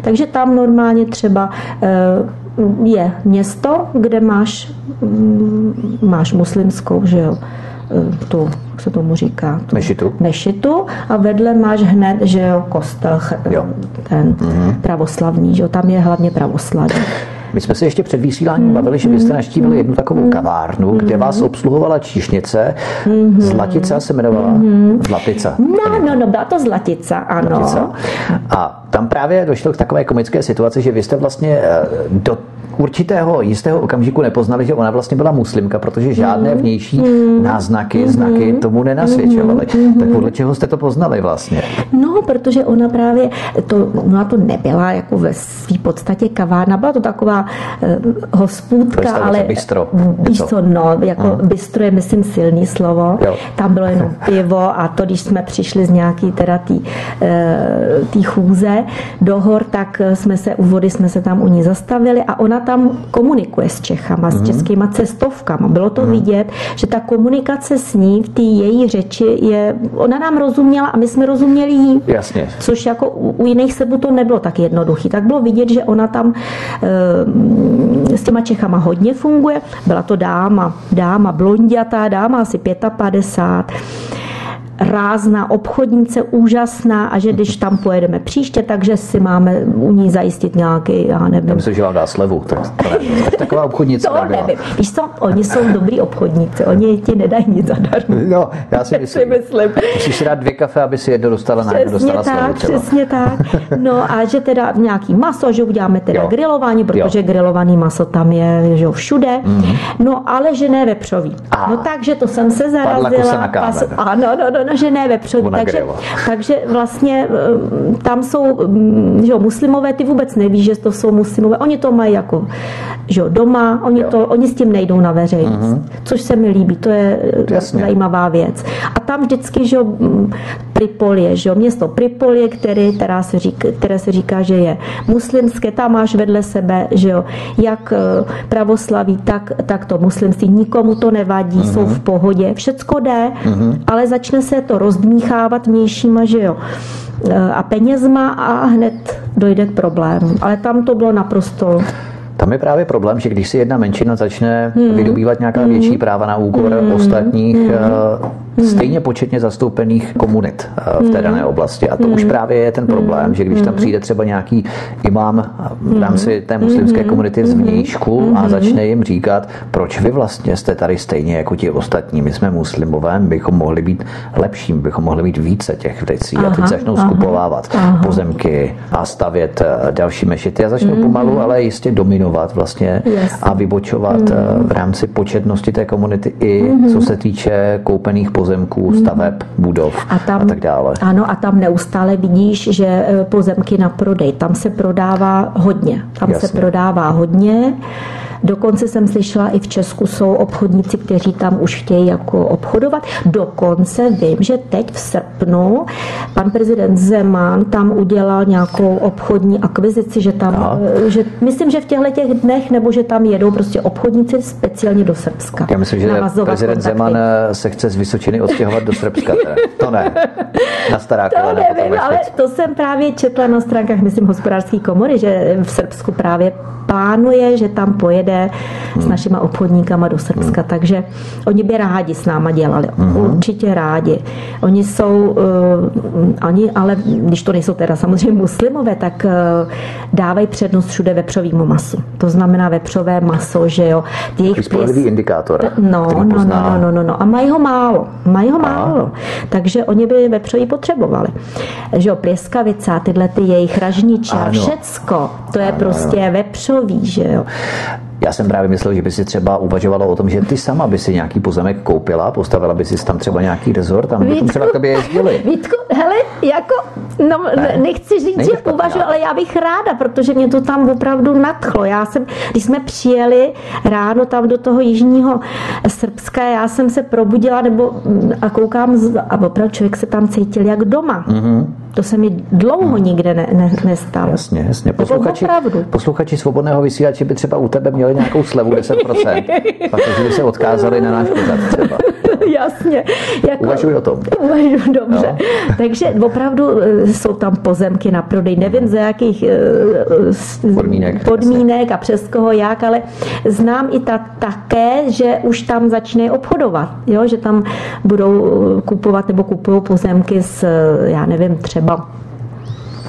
takže tam normálně třeba je město, kde máš, mm, máš muslimskou, že jo, e, tu, jak se tomu říká? Tu, mešitu. Mešitu a vedle máš hned, že jo, kostel, jo. ten mm-hmm. pravoslavný, že jo, tam je hlavně pravoslavný. My jsme se ještě před vysíláním mm. bavili, že vy jste naštívili jednu takovou kavárnu, kde vás obsluhovala číšnice. Zlatica se jmenovala? Zlatica. No, no, no, byla to Zlatica, ano. Zlatica. A tam právě došlo k takové komické situaci, že vy jste vlastně eh, do určitého jistého okamžiku nepoznali, že ona vlastně byla muslimka, protože žádné mm. vnější mm. náznaky, znaky tomu nenasvědčovaly. Tak podle čeho jste to poznali vlastně? No, protože ona právě, to, ona to nebyla jako ve své podstatě kavárna, byla to taková uh, hospůdka, ale... bistro. Víš co, no, jako uh. bistro je, myslím, silný slovo. Jo. Tam bylo jenom pivo a to, když jsme přišli z nějaký teda tý, uh, tý chůze do hor, tak jsme se u vody jsme se tam u ní zastavili a ona tam komunikuje s Čechama, mm. s mhm. českýma cestovkama. Bylo to mm. vidět, že ta komunikace s ní v té její řeči je, ona nám rozuměla a my jsme rozuměli jí. Jasně. Což jako u, u jiných sebů to nebylo tak jednoduchý. Tak bylo vidět, že ona tam e, s těma Čechama hodně funguje. Byla to dáma, dáma blondiatá, dáma asi 55 rázná obchodnice, úžasná a že když tam pojedeme příště, takže si máme u ní zajistit nějaký, já nevím. Já myslím, že vám dá slevu. Tak, tak taková obchodnice To nevím. Víš co, oni jsou dobrý obchodníci, oni ti nedají nic zadarmo. No, já si myslím. myslím. Musíš si dát dvě kafe, aby si jedno dostala na jedno dostala tak, slevu třeba. Přesně tak. No a že teda nějaký maso, že uděláme teda jo. grilování, protože jo. grilovaný maso tam je že jo, všude. Mm-hmm. No ale že ne vepřový. A. No takže to jsem se zarazila. Se na Pas, ano, no, no, no, natažené vepřový. Takže, takže vlastně eh, tam jsou mm, že jo, muslimové, ty vůbec neví, že to jsou muslimové. Oni to mají jako že jo, doma, oni, to, oni s tím nejdou na veřejnost. Uh-huh. Což se mi líbí, to je eh, Jasně. zajímavá věc. A tam vždycky, že jo, mm, Pripolie, že jo, město Pripolie, který, která se říká, které se říká, že je muslimské, tam máš vedle sebe, že jo, jak eh, pravoslaví, tak, tak to muslimství, nikomu to nevadí, uh-huh. jsou v pohodě, všecko jde, uh-huh. ale začne se to rozdmíchávat vnějšíma, že jo, eh, a penězma a hned dojde k problému. Ale tam to bylo naprosto Tam je právě problém, že když si jedna menšina začne hmm. vydobývat nějaká hmm. větší práva na úkor hmm. ostatních, hmm. stejně početně zastoupených komunit v té dané oblasti. A to hmm. už právě je ten problém, že když tam přijde třeba nějaký imám v rámci té muslimské komunity z vnějšku a začne jim říkat, proč vy vlastně jste tady stejně jako ti ostatní, my jsme muslimové, bychom mohli být lepším, bychom mohli mít více těch věcí. Aha, a teď začnou aha, skupovávat aha. pozemky a stavět další mešity a začnou pomalu, ale jistě dominovat vlastně yes. a vybočovat mm-hmm. v rámci početnosti té komunity i mm-hmm. co se týče koupených pozemků, mhm. staveb, mm-hmm. budov a, tam, a tak dále. Ano, a tam neustále vidíš, že eh, pozemky na prodej, tam se prodává hodně. Tam Jasně. se prodává hodně. Dokonce jsem slyšela, i v Česku jsou obchodníci, kteří tam už chtějí jako obchodovat. Dokonce vím, že teď v srpnu pan prezident Zeman tam udělal nějakou obchodní akvizici, že tam, eh, že myslím, že v těchto těch dnech, nebo že tam jedou prostě obchodníci speciálně do Srbska. Já myslím, že prezident kontakty. Zeman eh, se chce z Vysočiny odstěhovat do Srbska. To ne. Na stará To nevím, ale to jsem právě četla na stránkách, myslím, hospodářské komory, že v Srbsku právě plánuje, že tam pojede hmm. s našima obchodníkama do Srbska. Hmm. Takže oni by rádi s náma dělali. Hmm. Určitě rádi. Oni jsou, uh, oni, ale když to nejsou teda samozřejmě muslimové, tak uh, dávají přednost všude vepřovýmu masu. To znamená vepřové maso, že jo. Jejich plis... indikátor. No, no, no, no, no, no, no. A mají ho málo. Mají ho málo. Takže oni by vepřový potřebovali. Že jo, plieskavice, tyhle ty jejich ražniče a všecko, to je ano, prostě ano. vepřový že jo. Já jsem právě myslel, že by si třeba uvažovala o tom, že ty sama by si nějaký pozemek koupila, postavila by si tam třeba nějaký rezort, tam bychom třeba k tobě jezdili. Vítku, hele, jako, no, ne, nechci říct, že uvažuji, ale já bych ráda, protože mě to tam opravdu nadchlo. Já jsem, když jsme přijeli ráno tam do toho jižního Srbska, já jsem se probudila nebo a koukám a opravdu člověk se tam cítil jak doma. Mm-hmm. To se mi dlouho hmm. nikde ne, ne, nestalo. Jasně, jasně. Posluchači, posluchači svobodného vysílače by třeba u tebe měli nějakou slevu 10%, protože by se odkázali na náš pořad třeba. Jasně. Jako, Uvažuji o tom. Uvažuji dobře. No. Takže opravdu e, jsou tam pozemky na prodej. Nevím, za jakých e, podmínek, podmínek a přes koho jak, ale znám i ta, také, že už tam začne obchodovat. Jo? Že tam budou kupovat nebo kupují pozemky s, já nevím, třeba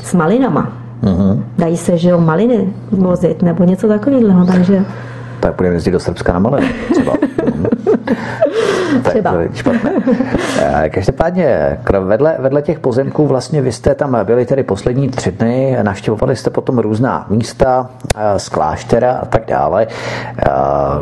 s malinama. Uh-huh. Dají se, že jo, maliny vozit nebo něco takového, takže tak budeme jezdit do Srbska na malé třeba. tak to je špatné. Eh, každopádně, vedle, vedle těch pozemků vlastně vy jste tam byli tedy poslední tři dny, navštěvovali jste potom různá místa eh, z kláštera a tak dále. Eh,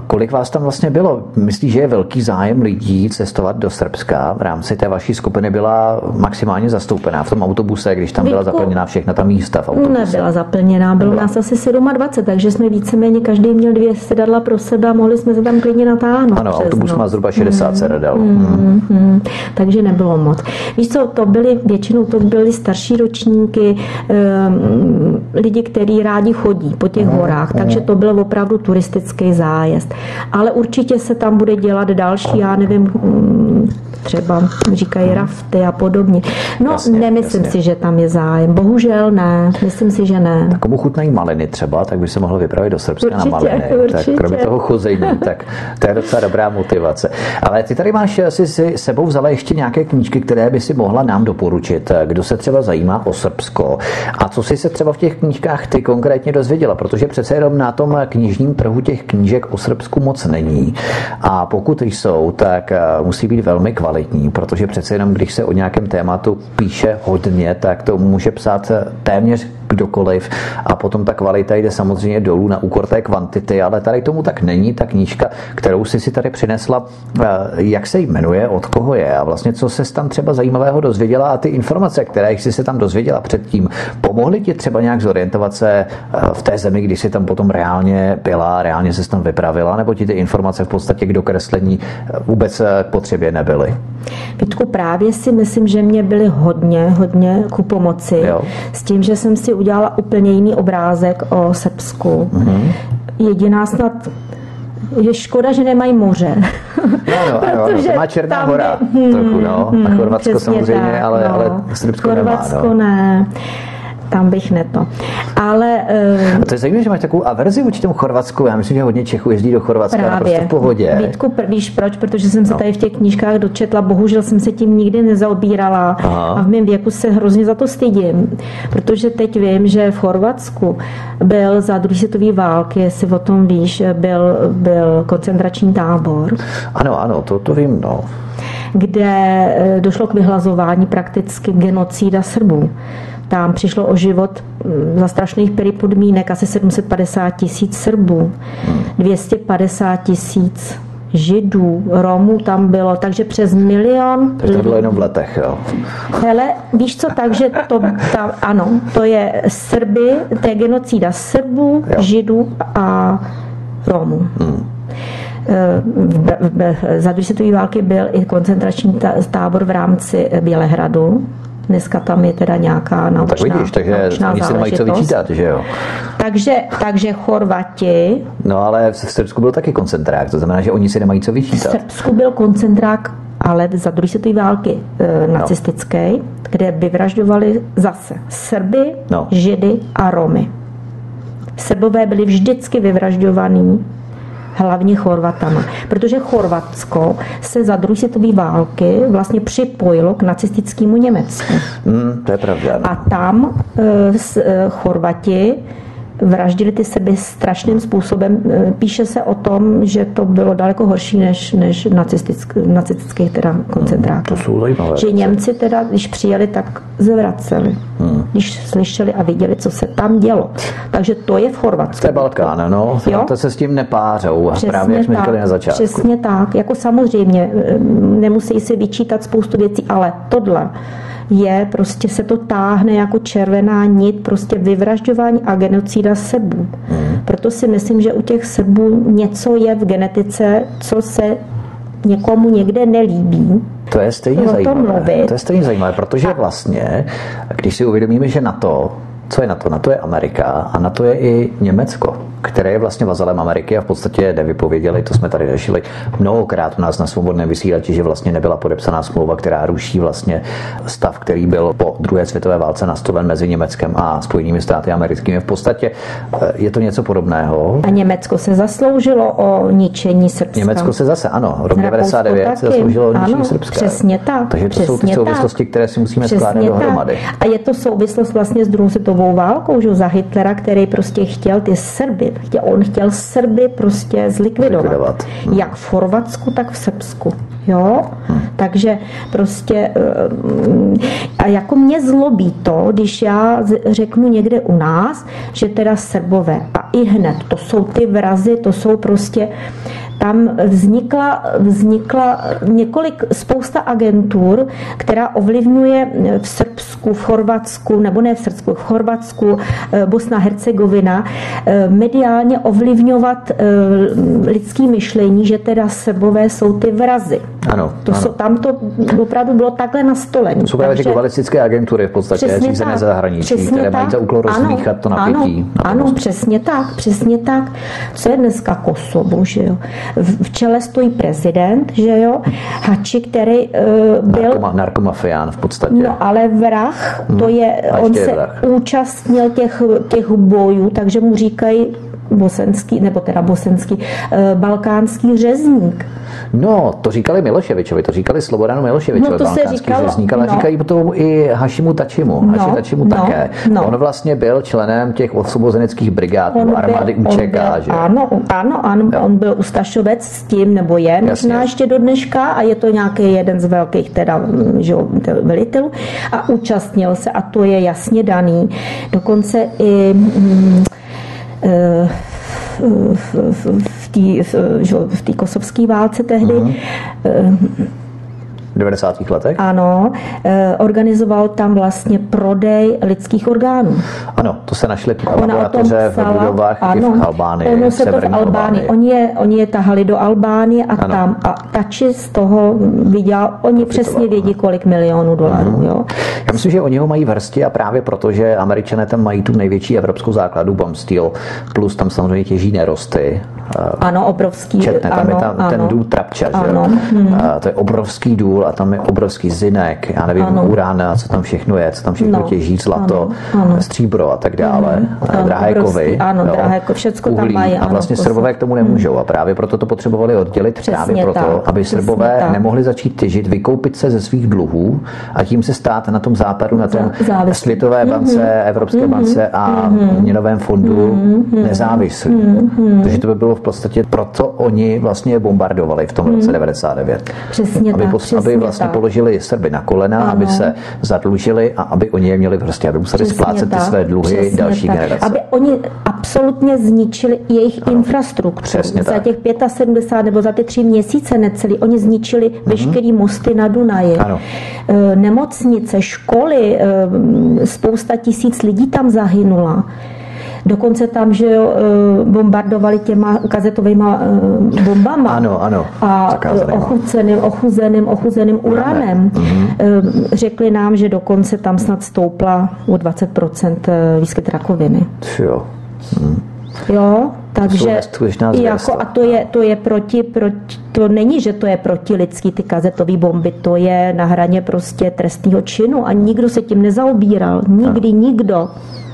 kolik vás tam vlastně bylo? Myslíš, že je velký zájem lidí cestovat do Srbska? V rámci té vaší skupiny byla maximálně zastoupená v tom autobuse, když tam byla zaplněná všechna ta místa v autobuse? Nebyla zaplněná, bylo nás asi 27, takže jsme víceméně každý měl dvě sedadla pro sebe a mohli jsme se tam klidně natáhnout. Ano, autobus noc. má zhruba 60 hmm. Sedadel. Hmm. Hmm. Hmm. Takže nebylo moc. Víš co, to byly, většinou to byly starší ročníky, um, lidi, kteří rádi chodí po těch hmm. horách, takže to byl opravdu turistický zájezd. Ale určitě se tam bude dělat další, já nevím, mm, třeba říkají rafty a podobně. No, jasně, nemyslím jasně. si, že tam je zájem. Bohužel ne, myslím si, že ne. Tak komu chutnají maliny třeba, tak by se mohlo vypravit do Srbska určitě, na maliny. Určitě. Tak kromě toho chození, tak to je docela dobrá motivace. Ale ty tady máš si, si sebou vzala ještě nějaké knížky, které by si mohla nám doporučit, kdo se třeba zajímá o Srbsko a co si se třeba v těch knížkách ty konkrétně dozvěděla, protože přece jenom na tom knižním trhu těch knížek o Srbsku moc není. A pokud jsou, tak eh, musí být velmi kvalitní, protože přece jenom když se o nějakém tématu píše hodně, tak to může psát téměř kdokoliv a potom ta kvalita jde samozřejmě dolů na úkor té kvantity, ale tady tomu tak není. Ta knížka, kterou jsi si tady přinesla, eh, jak se jmenuje, od koho je a vlastně co se tam třeba zajímavého dozvěděla a ty informace, které jsi se tam dozvěděla předtím, pomohly ti třeba nějak zorientovat se eh, v té zemi, když jsi tam potom reálně byla, reálně se tam vypravila, nebo ti ty informace v podstatě k dokreslení eh, vůbec k potřebě nebyly? Vítku, právě si myslím, že mě byly hodně, hodně ku pomoci. Jo. S tím, že jsem si udělala úplně jiný obrázek o Srbsku. Mm-hmm. Jediná snad je škoda, že nemají moře. No, no, ano, ano, to má Černá tam, hora hmm, trochu, no. A hmm, Chorvatsko samozřejmě, tak, ale, no. ale Srbsko Chorvatsko nemá, no. ne. Tam bych neto. Ale... Uh, to je zajímavé, že máš takovou averzi vůči tomu Chorvatsku. Já myslím, že hodně Čechů jezdí do Chorvatska právě. prostě v pohodě. Vítku, víš proč? Protože jsem se no. tady v těch knížkách dočetla, bohužel jsem se tím nikdy nezaobírala Aha. a v mém věku se hrozně za to stydím, protože teď vím, že v Chorvatsku byl za druhé světové války, jestli o tom víš, byl, byl koncentrační tábor. Ano, ano, to, to vím, no kde eh, došlo k vyhlazování prakticky genocída Srbů. Tam přišlo o život mm, za strašných podmínek asi 750 tisíc Srbů, 250 tisíc Židů, Romů tam bylo, takže přes milion. Takže to bylo jenom v letech, jo? Hele, víš co, takže to, ta, ano, to je Srby, to je genocída Srbů, jo. Židů a Romů. Hmm. Za druhé světové války byl i koncentrační tábor v rámci Bělehradu, Dneska tam je teda nějaká naučná, no, tak vidíš, takže oni si nemají co vyčítat, že jo? Takže, takže Chorvati... No ale v Srbsku byl taky koncentrák, to znamená, že oni si nemají co vyčítat. V Srbsku byl koncentrák ale za druhé světové války e, nacistické, no. kde vyvražďovali zase Srby, no. Židy a Romy. Srbové byli vždycky vyvražďovaní hlavně Chorvatama. Protože Chorvatsko se za druhé světové války vlastně připojilo k nacistickému Německu. Mm, to je pravda. A tam e, Chorvati vraždili ty sebe strašným způsobem. E, píše se o tom, že to bylo daleko horší než, než nacistick, nacistické teda koncentráky. To jsou zajímavé. Že Němci teda, když přijeli, tak zvraceli. Hmm. Když slyšeli a viděli, co se tam dělo. Takže to je v Chorvatsku. To je Balkán, no. Jo? To se s tím nepářou. Přesně právě jak jsme tak, říkali na začátku. Přesně tak. Jako samozřejmě e, nemusí si vyčítat spoustu věcí, ale tohle je, prostě se to táhne jako červená nit, prostě vyvražďování a genocída sebů. Hmm. Proto si myslím, že u těch sebů něco je v genetice, co se někomu někde nelíbí. To je stejně zajímavé. To je stejně zajímavé, protože vlastně, když si uvědomíme, že na to, co je na to? Na to je Amerika a na to je i Německo které je vlastně vazalem Ameriky a v podstatě nevypověděli, to jsme tady řešili mnohokrát u nás na svobodném vysílači, že vlastně nebyla podepsaná smlouva, která ruší vlastně stav, který byl po druhé světové válce nastolen mezi Německem a Spojenými státy americkými. V podstatě eh, je to něco podobného. A Německo se zasloužilo o ničení Srbska. Německo se zase, ano, rok 99 se zasloužilo o ničení ano, Srbska. Přesně tak. Takže to jsou ty souvislosti, tak. které si musíme přesně skládat dohromady. A je to souvislost vlastně s druhou světovou válkou, že za Hitlera, který prostě chtěl ty Srby Chtěl, on chtěl Srby prostě zlikvidovat. zlikvidovat. Hmm. Jak v Chorvatsku, tak v Srbsku. Jo? Hmm. Takže prostě a jako mě zlobí to, když já řeknu někde u nás, že teda Srbové a i hned, to jsou ty vrazy, to jsou prostě tam vznikla, vznikla několik, spousta agentur, která ovlivňuje v Srbsku, v Chorvatsku, nebo ne v Srbsku, v Chorvatsku, eh, Bosna, Hercegovina, eh, mediálně ovlivňovat eh, lidský myšlení, že teda Srbové jsou ty vrazy. Ano. To ano. Tam to opravdu bylo takhle nastolené. Jsou právě ty globalistické agentury v podstatě, řízené zahraničí, které tak. mají za úkol rozmíchat to napětí. Ano, ano, přesně tak, přesně tak. Co je dneska Kosovo, že jo? V čele stojí prezident, že jo, Hači, který uh, byl... Narkoma, narkomafián v podstatě. No ale vrah, to hmm. je, hmm. on se vrah. účastnil těch, těch bojů, takže mu říkají bosenský, nebo teda bosenský, uh, balkánský řezník. No, to říkali Miloševičovi, to říkali Slobodanu Miloševičovi, no, to se říkalo, řezník, ale no. říkají potom i Hašimu Tačimu. No, Haši Tačimu no, také. No. On vlastně byl členem těch osvobozeneckých brigád on armády byl, UČK, byl, že? Ano, ano, ano, jo. on byl ustašovec s tím, nebo je Jasně. možná ještě do dneška a je to nějaký jeden z velkých teda, že, velitelů a účastnil se a to je jasně daný. Dokonce i mm, v té v, v kosovské válce tehdy. Uh-huh. 90. letech? Ano, eh, organizoval tam vlastně prodej lidských orgánů. Ano, to se našli laboratoře v budovách ano, v Albánii. Ono se to v Albánii. Oni je, oni je tahali do Albánie a ano. tam. A Tači z toho viděl, oni přesně vědí, kolik milionů dolarů. Uh-huh. Jo. Já myslím, že oni ho mají v hrsti a právě proto, že američané tam mají tu největší evropskou základu bomb steel, plus tam samozřejmě těží nerosty. Ano, obrovský. Četne, tam ano, je tam ano, ten důl Trapča, ano, že? Hmm. to je obrovský důl a tam je obrovský zinek, já nevím, ano. urán, co tam všechno je, co tam všechno no, těží, zlato, ano, ano. stříbro a tak dále, ano, drahé kovy. Ano, jo, drahé kovy, všechno tam mají. A vlastně ano, Srbové k tomu nemůžou a právě proto to potřebovali oddělit, Přesně právě proto, tak, aby Srbové tak. nemohli začít těžit, vykoupit se ze svých dluhů a tím se stát na tom západu, na tom Závislý. Světové bance, mm-hmm. Evropské mm-hmm. bance a mm-hmm. měnovém fondu mm-hmm. nezávislí. Mm-hmm. Takže to by bylo v podstatě proto oni vlastně bombardovali v tom roce 99. Přesně aby, tak, pos, aby vlastně tak. položili Srby na kolena, ano. aby se zadlužili a aby oni je měli prostě, aby museli Přesně splácet tak. ty své dluhy Přesně další tak. generace. Aby oni absolutně zničili jejich ano. infrastrukturu. Přesně za těch 75 nebo za ty tři měsíce necelý, oni zničili mm-hmm. veškerý mosty na Dunaji. Ano. E, nemocnice, školy, e, spousta tisíc lidí tam zahynula. Dokonce tam, že jo, e, bombardovali těma kazetovými bombama. Ano, ano. A ochuzeným, ochuzeným, ochuzeným uranem. Mhm. Řekli nám, že dokonce tam snad stoupla o 20% výskyt rakoviny. Jo. Hmm. Jo, takže jako, a to je, to je proti, proti, to není, že to je proti lidský ty kazetové bomby, to je na hraně prostě trestního činu a nikdo se tím nezaobíral, nikdy ano. nikdo.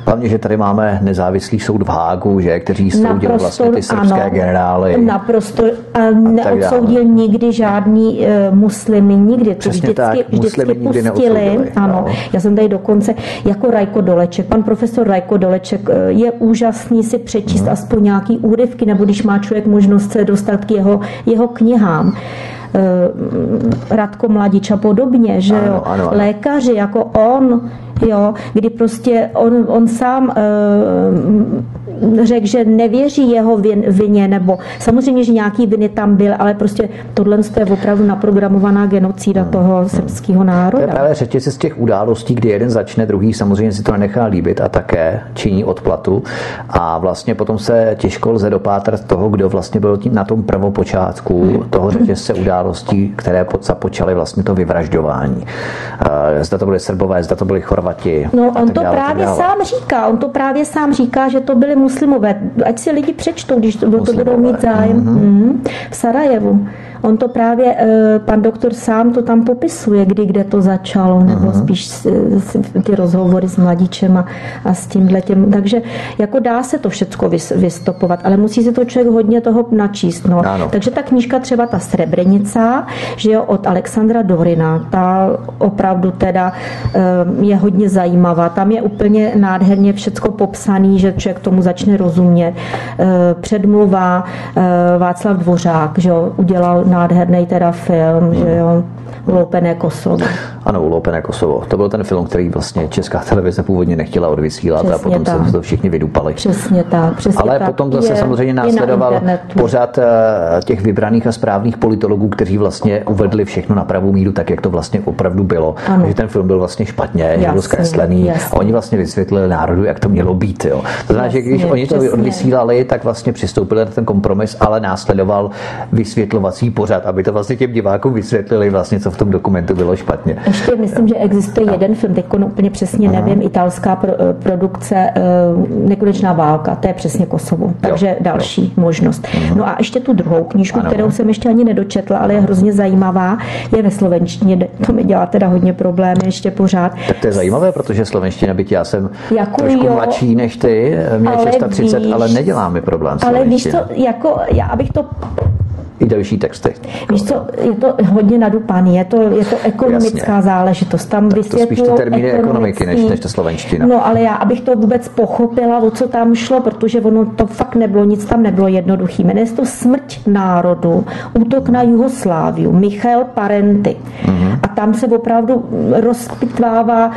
Hlavně, že tady máme nezávislý soud v Hágu, že, kteří soudili vlastně ty srbské ano, generály. Naprosto. A, a neodsoudil nikdy žádný uh, muslimy, nikdy. To Přesně vždycky, tak, vždycky pustili. Ano. No. Já jsem tady dokonce jako Rajko Doleček. Pan profesor Rajko Doleček eh, je úžasný si přečíst hmm. aspoň nějaký úryvky, nebo když má člověk možnost se dostat k jeho, jeho knihám. Eh, Radko Mladič a podobně, že ano, jo, ano, ano. lékaři jako on, jo, kdy prostě on, on sám uh, řekl, že nevěří jeho vin, vině, nebo samozřejmě, že nějaký viny tam byl, ale prostě tohle je opravdu naprogramovaná genocída hmm. toho srbského národa. To je právě řetězec z těch událostí, kdy jeden začne, druhý samozřejmě si to nenechá líbit a také činí odplatu a vlastně potom se těžko lze dopátrat toho, kdo vlastně byl tím na tom prvopočátku hmm. toho řetězce událostí, které započaly vlastně to vyvražďování. Uh, zda to byly Srbové, zda to byly Chorvaté, Chorvati. No, on to dále, právě sám říká, on to právě sám říká, že to byli muslimové. Ať si lidi přečtou, když to, to budou mít zájem. Mm-hmm. Mm, v Sarajevu. On to právě, eh, pan doktor sám to tam popisuje, kdy kde to začalo, nebo uh-huh. spíš ty rozhovory s mladíčem a, a s tímhle těm. Takže jako dá se to všechno vystopovat, ale musí se to člověk hodně toho načíst. No. Takže ta knížka třeba ta Srebrenica, že jo, od Alexandra Dorina, ta opravdu teda eh, je hodně zajímavá. Tam je úplně nádherně všechno popsaný, že člověk tomu začne rozumět. Eh, předmluva Václav Dvořák, že jo, udělal nádherný teda film, že jo, Uloupené Kosovo. Ano, Uloupené Kosovo. To byl ten film, který vlastně česká televize původně nechtěla odvysílat přesně a potom tak. se to všichni vydupali. Přesně tak. Přesně Ale tak. potom zase je, samozřejmě následoval na pořád eh, těch vybraných a správných politologů, kteří vlastně uvedli všechno na pravou míru, tak jak to vlastně opravdu bylo. Ano. Že ten film byl vlastně špatně, jasně, byl zkreslený jasně. a oni vlastně vysvětlili národu, jak to mělo být. Jo. To znamená, že když oni to odvysílali, tak vlastně přistoupili na ten kompromis, ale následoval vysvětlovací pořad, aby to vlastně těm divákům vysvětlili vlastně, co v tom dokumentu bylo špatně. Ještě myslím, že existuje jeden film, teď úplně přesně Aha. nevím, italská pro, eh, produkce eh, Nekonečná válka, to je přesně Kosovo. Takže jo, další jo. možnost. Aha. No a ještě tu druhou knížku, ano. kterou jsem ještě ani nedočetla, ale je hrozně zajímavá, je ve slovenštině. To mi dělá teda hodně problémy ještě pořád. Tak to je zajímavé, protože slovenština, byť já jsem jako trošku jo, mladší než ty, mě ale 630, víš, ale nedělá mi problém Ale víš co, jako, já abych to i delší texty. Víš co, je to hodně nadupaný, je to, je to ekonomická Jasně. záležitost. Tam tak to spíš ty termíny ekonomiky, než, než ta slovenština. No ale já, abych to vůbec pochopila, o co tam šlo, protože ono to fakt nebylo, nic tam nebylo jednoduchý. Jmenuje to Smrť národu, útok na Jugosláviu, Michal Parenty. Mm-hmm. A tam se opravdu rozpitvává,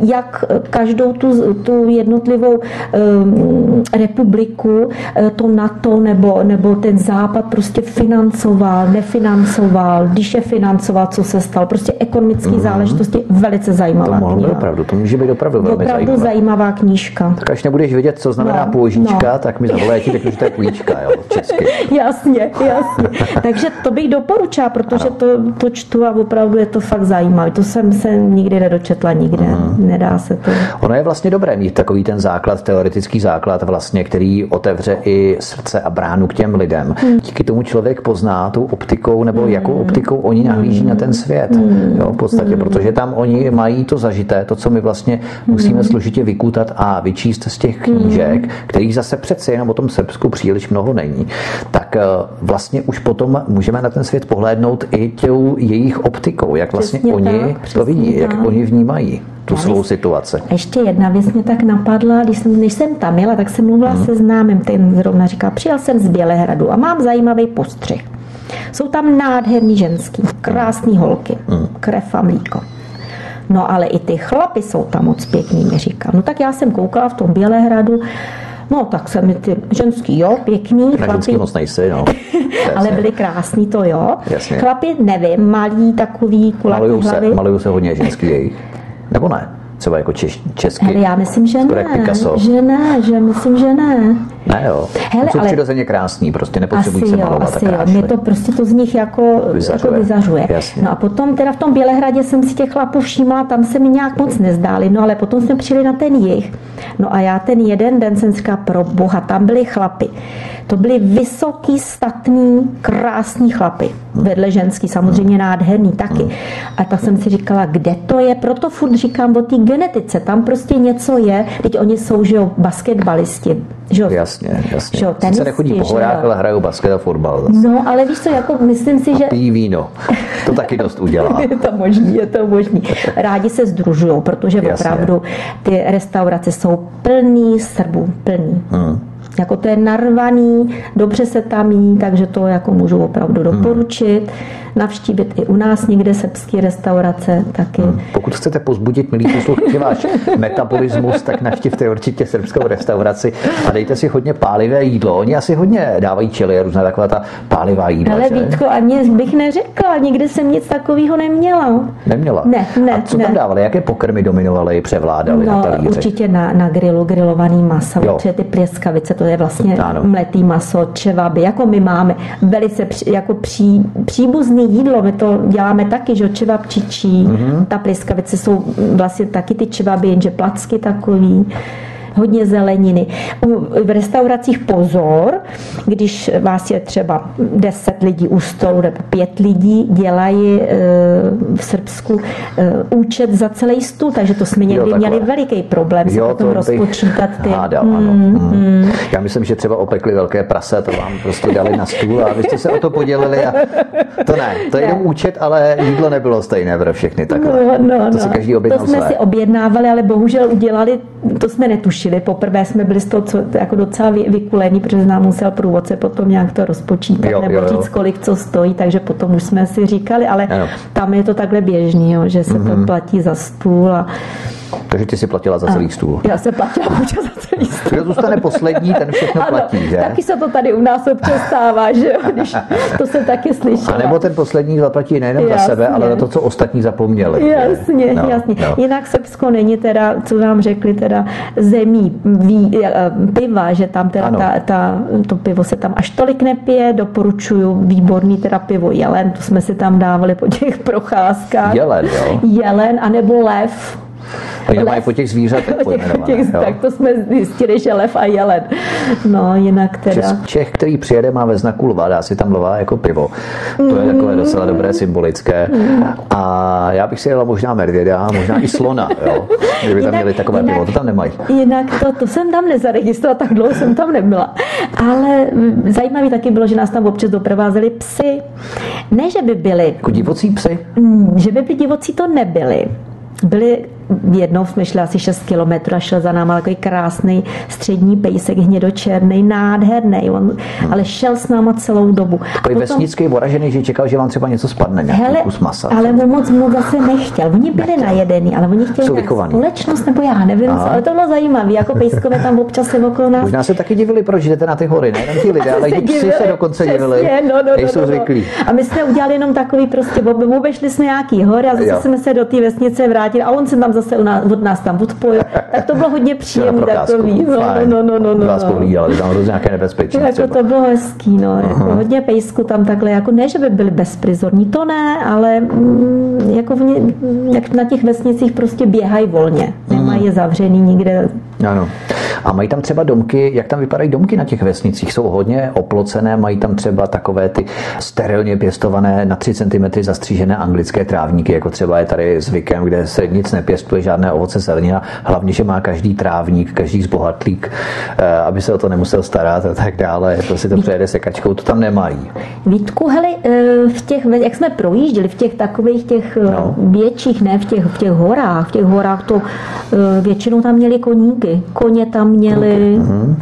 jak každou tu, tu jednotlivou um, republiku, eh, to NATO nebo, nebo ten západ prostě financoval financoval, nefinancoval, když je financoval, co se stalo. Prostě ekonomické mm. záležitosti velice zajímavá to kniha. opravdu, to může být opravdu velmi opravdu zajímavá. zajímavá knížka. Tak až nebudeš vědět, co znamená no, půjčka, no. tak mi zavolej, ti řeknu, že to je půjčka, jo, česky. jasně, jasně. Takže to bych doporučila, protože to, to čtu a opravdu je to fakt zajímavé. To jsem se nikdy nedočetla nikde. Mm. Nedá se to. Ono je vlastně dobré mít takový ten základ, teoretický základ vlastně, který otevře i srdce a bránu k těm lidem. Mm. Díky tomu člověk pozná tou optikou, nebo mm. jakou optikou oni nahlíží na ten svět. Mm. Jo, v podstatě, mm. protože tam oni mají to zažité, to, co my vlastně musíme složitě vykutat a vyčíst z těch knížek, kterých zase přece jenom o tom Srbsku příliš mnoho není. Tak eh, vlastně už potom můžeme na ten svět pohlédnout i tou jejich optikou, jak vlastně přesně oni tak, to vidí, tak. jak oni vnímají tu svou situaci. Ještě jedna věc mě tak napadla, když jsem, než jsem tam jela, tak jsem mluvila hmm. se známým, ten zrovna říkal, přijel jsem z Bělehradu a mám zajímavý postřeh. Jsou tam nádherný ženský, krásný holky, hmm. krev a mlíko. No ale i ty chlapy jsou tam moc pěkný, mi říká. No tak já jsem koukala v tom Bělehradu, No, tak se mi ty ženský, jo, pěkný. Na chlapy, moc nejsi, no. ale byli krásný, to jo. Jasně. Chlapy, nevím, malý, takový, kulatý hlavy. Se, malují se hodně ženský jejich. Nebo ne? Třeba jako češ, česky. Hele, já myslím, že ne. Picasso. Že ne, že myslím, že ne. Ne jo. Hele, jsou ale... přirozeně krásný, prostě nepotřebují se malovat asi tak Mě to prostě to z nich jako vyzařuje. Jako vyzařuje. No a potom teda v tom Bělehradě jsem si těch chlapů všímala, tam se mi nějak moc nezdáli, no ale potom jsme přijeli na ten jich. No a já ten jeden den jsem říkala, pro boha, tam byli chlapy. To byli vysoký, statný, krásní chlapy. Vedle ženský, samozřejmě nádherný taky. A tak jsem si říkala, kde to je? Proto furt říkám o té genetice. Tam prostě něco je. Teď oni jsou, že jo, basketbalisti. Že jo? Jasně, jasně. Že jo, tenisti, se nechodí po horách, ale hrajou basket a fotbal. Zase. No, ale víš co, jako myslím si, a že... pijí víno. To taky dost udělá. je to možný, je to možný. Rádi se združují, protože jasně. opravdu ty restaurace jsou plný Srbů, plný. Hmm. Jako to je narvaný, dobře se tam jí, takže to jako můžu opravdu hmm. doporučit. Navštívit i u nás někde srbské restaurace taky. Hmm. Pokud chcete pozbudit, milí posluchači, váš metabolismus, tak navštivte určitě srbskou restauraci a dejte si hodně pálivé jídlo. Oni asi hodně dávají čili, různá taková ta pálivá jídla. Ale Vítko, ani bych neřekla, nikdy jsem nic takového neměla. Neměla? Ne, ne. A co ne. tam dávali? Jaké pokrmy dominovaly, převládaly no, na talíři? Určitě na, na grilu grilovaný maso, protože ty plěskavice, to je vlastně ano. mletý maso, čevaby, jako my máme, velice při, jako pří, příbuzný různé jídlo, my to děláme taky, že čevap čičí, mm-hmm. ta pliskavice jsou vlastně taky ty čevaby, jenže placky takový hodně zeleniny. V restauracích pozor, když vás je třeba 10 lidí u stolu nebo 5 lidí, dělají e, v Srbsku e, účet za celý stůl, takže to jsme někdy jo, měli veliký problém jo, se potom rozpočítat ty. Hádal, mm, ano. Mm. mm. Já myslím, že třeba opekli velké prase, to vám prostě dali na stůl a vy jste se o to podělili a to ne, to je jenom účet, ale jídlo nebylo stejné pro všechny takhle. No, no, to no. si každý objednal To jsme své. si objednávali, ale bohužel udělali, to jsme netušili tušili. Poprvé jsme byli z toho co, jako docela vykulení, protože nám musel průvodce potom nějak to rozpočítat jo, nebo jo, říct, kolik co stojí, takže potom už jsme si říkali, ale jo. tam je to takhle běžný, jo, že se mm-hmm. to platí za stůl a takže ty si platila za celý stůl. Já se platila občas za celý stůl. Kdo zůstane poslední, ten všechno ano, platí, že? Taky se to tady u nás občas stává, že jo? Když to se taky slyší. A nebo ten poslední zaplatí nejenom jasně. za sebe, ale za to, co ostatní zapomněli. Jasně, no, jasně. No. Jinak Srbsko není teda, co nám řekli, teda zemí ví, eh, piva, že tam teda ta, ta, to pivo se tam až tolik nepije, doporučuju výborný teda pivo Jelen, to jsme si tam dávali po těch procházkách. Jelen, jo? Jelen, anebo lev, Oni mají po těch zvířatech těch, Tak to jsme zjistili, že lev a jelen. No, jinak teda... Čes, Čech, který přijede, má ve znaku lva, dá si tam lva jako pivo. To je takové docela dobré, symbolické. A já bych si jela možná medvěda, možná i slona, jo? Kdyby tam měli takové jinak, pivo, to tam nemají. Jinak to, to jsem tam nezaregistrovala, tak dlouho jsem tam nebyla. Ale zajímavé taky bylo, že nás tam občas doprovázeli psy. Ne, že by byli... Jako divocí psy? Mm, že by byli divocí, to nebyli byli jednou jsme šli asi 6 kilometrů a šel za náma takový krásný střední pejsek, hnědočerný, nádherný, on, hmm. ale šel s náma celou dobu. Takový potom, vesnický voražený, že čekal, že vám třeba něco spadne, nějaký hele, kus masa. Ale on moc mu zase nechtěl. Oni byli nechtěl. najedení, ale oni chtěli společnost, nebo já nevím, co, ale to bylo zajímavé. Jako pejskové tam občas se okolo nás. Možná se taky divili, proč jdete na ty hory, ne ti lidé, ale i psi se dokonce divili. No, no, no, jsou no, no. A my jsme udělali jenom takový prostě, obešli jsme nějaký hory a zase jo. jsme se do té vesnice vrátili a on se tam zase u nás, od nás tam odpojil. Tak to bylo hodně příjemné takový. No, no, no, no, no, Vás pohlídali, tam různě nějaké nebezpečí. Jako to bylo hezký, no. Jako hodně pejsku tam takhle, jako ne, že by byli bezprizorní, to ne, ale mm, jako v ně, jak na těch vesnicích prostě běhají volně. Nemají je zavřený nikde. Ano. A mají tam třeba domky, jak tam vypadají domky na těch vesnicích? Jsou hodně oplocené, mají tam třeba takové ty sterilně pěstované na 3 cm zastřížené anglické trávníky, jako třeba je tady zvykem, kde se nic nepěstuje, žádné ovoce zelenina, hlavně, že má každý trávník, každý zbohatlík, eh, aby se o to nemusel starat a tak dále. To si to přejede sekačkou, to tam nemají. Vítku, hele, eh, v těch, jak jsme projížděli, v těch takových těch eh, no. větších, ne v těch, v těch horách, v těch horách to většinou tam měli koníky, koně tam měli, mm-hmm.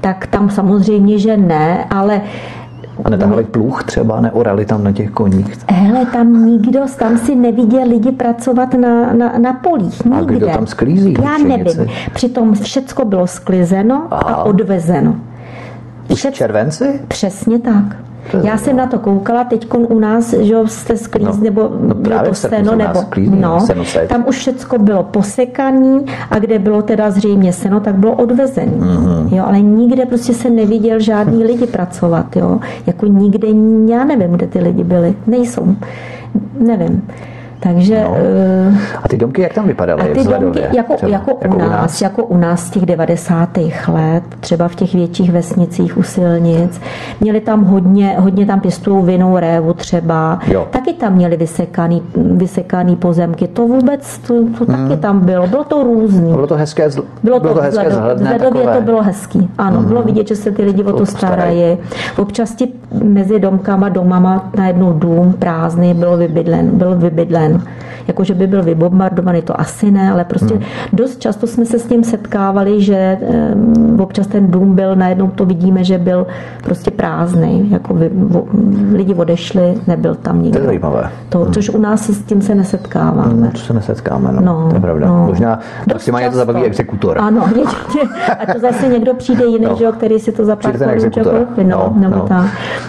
tak tam samozřejmě, že ne, ale a netahali pluch třeba, neorali tam na těch koních? Hele, tam nikdo, tam si neviděl lidi pracovat na, na, na polích. Nikde. A kdo tam sklízí? Já nevím. Přitom všecko bylo sklizeno Aha. a odvezeno. Už červenci? Přesně tak. Já jsem na to koukala, teď u nás, že jste sklíz, no, nebo no bylo to seno, nebo sklízní, no, tam už všecko bylo posekaný a kde bylo teda zřejmě seno, tak bylo odvezený. Mm-hmm. Jo, ale nikde prostě se neviděl žádný lidi pracovat, jo. Jako nikde, já nevím, kde ty lidi byli. Nejsou. Nevím. Takže, no. Eh, a ty domky jak tam vypadaly? A ty domky jako, jako, jako, u nás, nás, jako u nás z těch 90. let, třeba v těch větších vesnicích u silnic, měli tam hodně, hodně tam pěstují vinou révu třeba, jo. taky tam měli vysekaný, vysekaný pozemky, to vůbec, to, to hmm. taky tam bylo, bylo to různý. Bylo to hezké, zl... bylo to, bylo to hezké zhledné, takové... to bylo hezký, ano, hmm. bylo vidět, že se ty lidi o to starají. Občas ti mezi domkama, domama najednou dům prázdný byl vybydlen, byl vybydlen den. Jako, že by byl vybombardovaný, to asi ne, ale prostě hmm. dost často jsme se s tím setkávali, že um, občas ten dům byl, najednou to vidíme, že byl prostě prázdný, jako vy, vo, lidi odešli, nebyl tam nikdo. To je zajímavé. To, hmm. Což u nás s tím se nesetkáváme. Hmm, to se nesetkáme, no. no to je pravda. No. Možná maximálně to zabaví exekutor. Ano, a to zase někdo přijde jiný, no. že, který si to za pár no, no, nebo no. tak.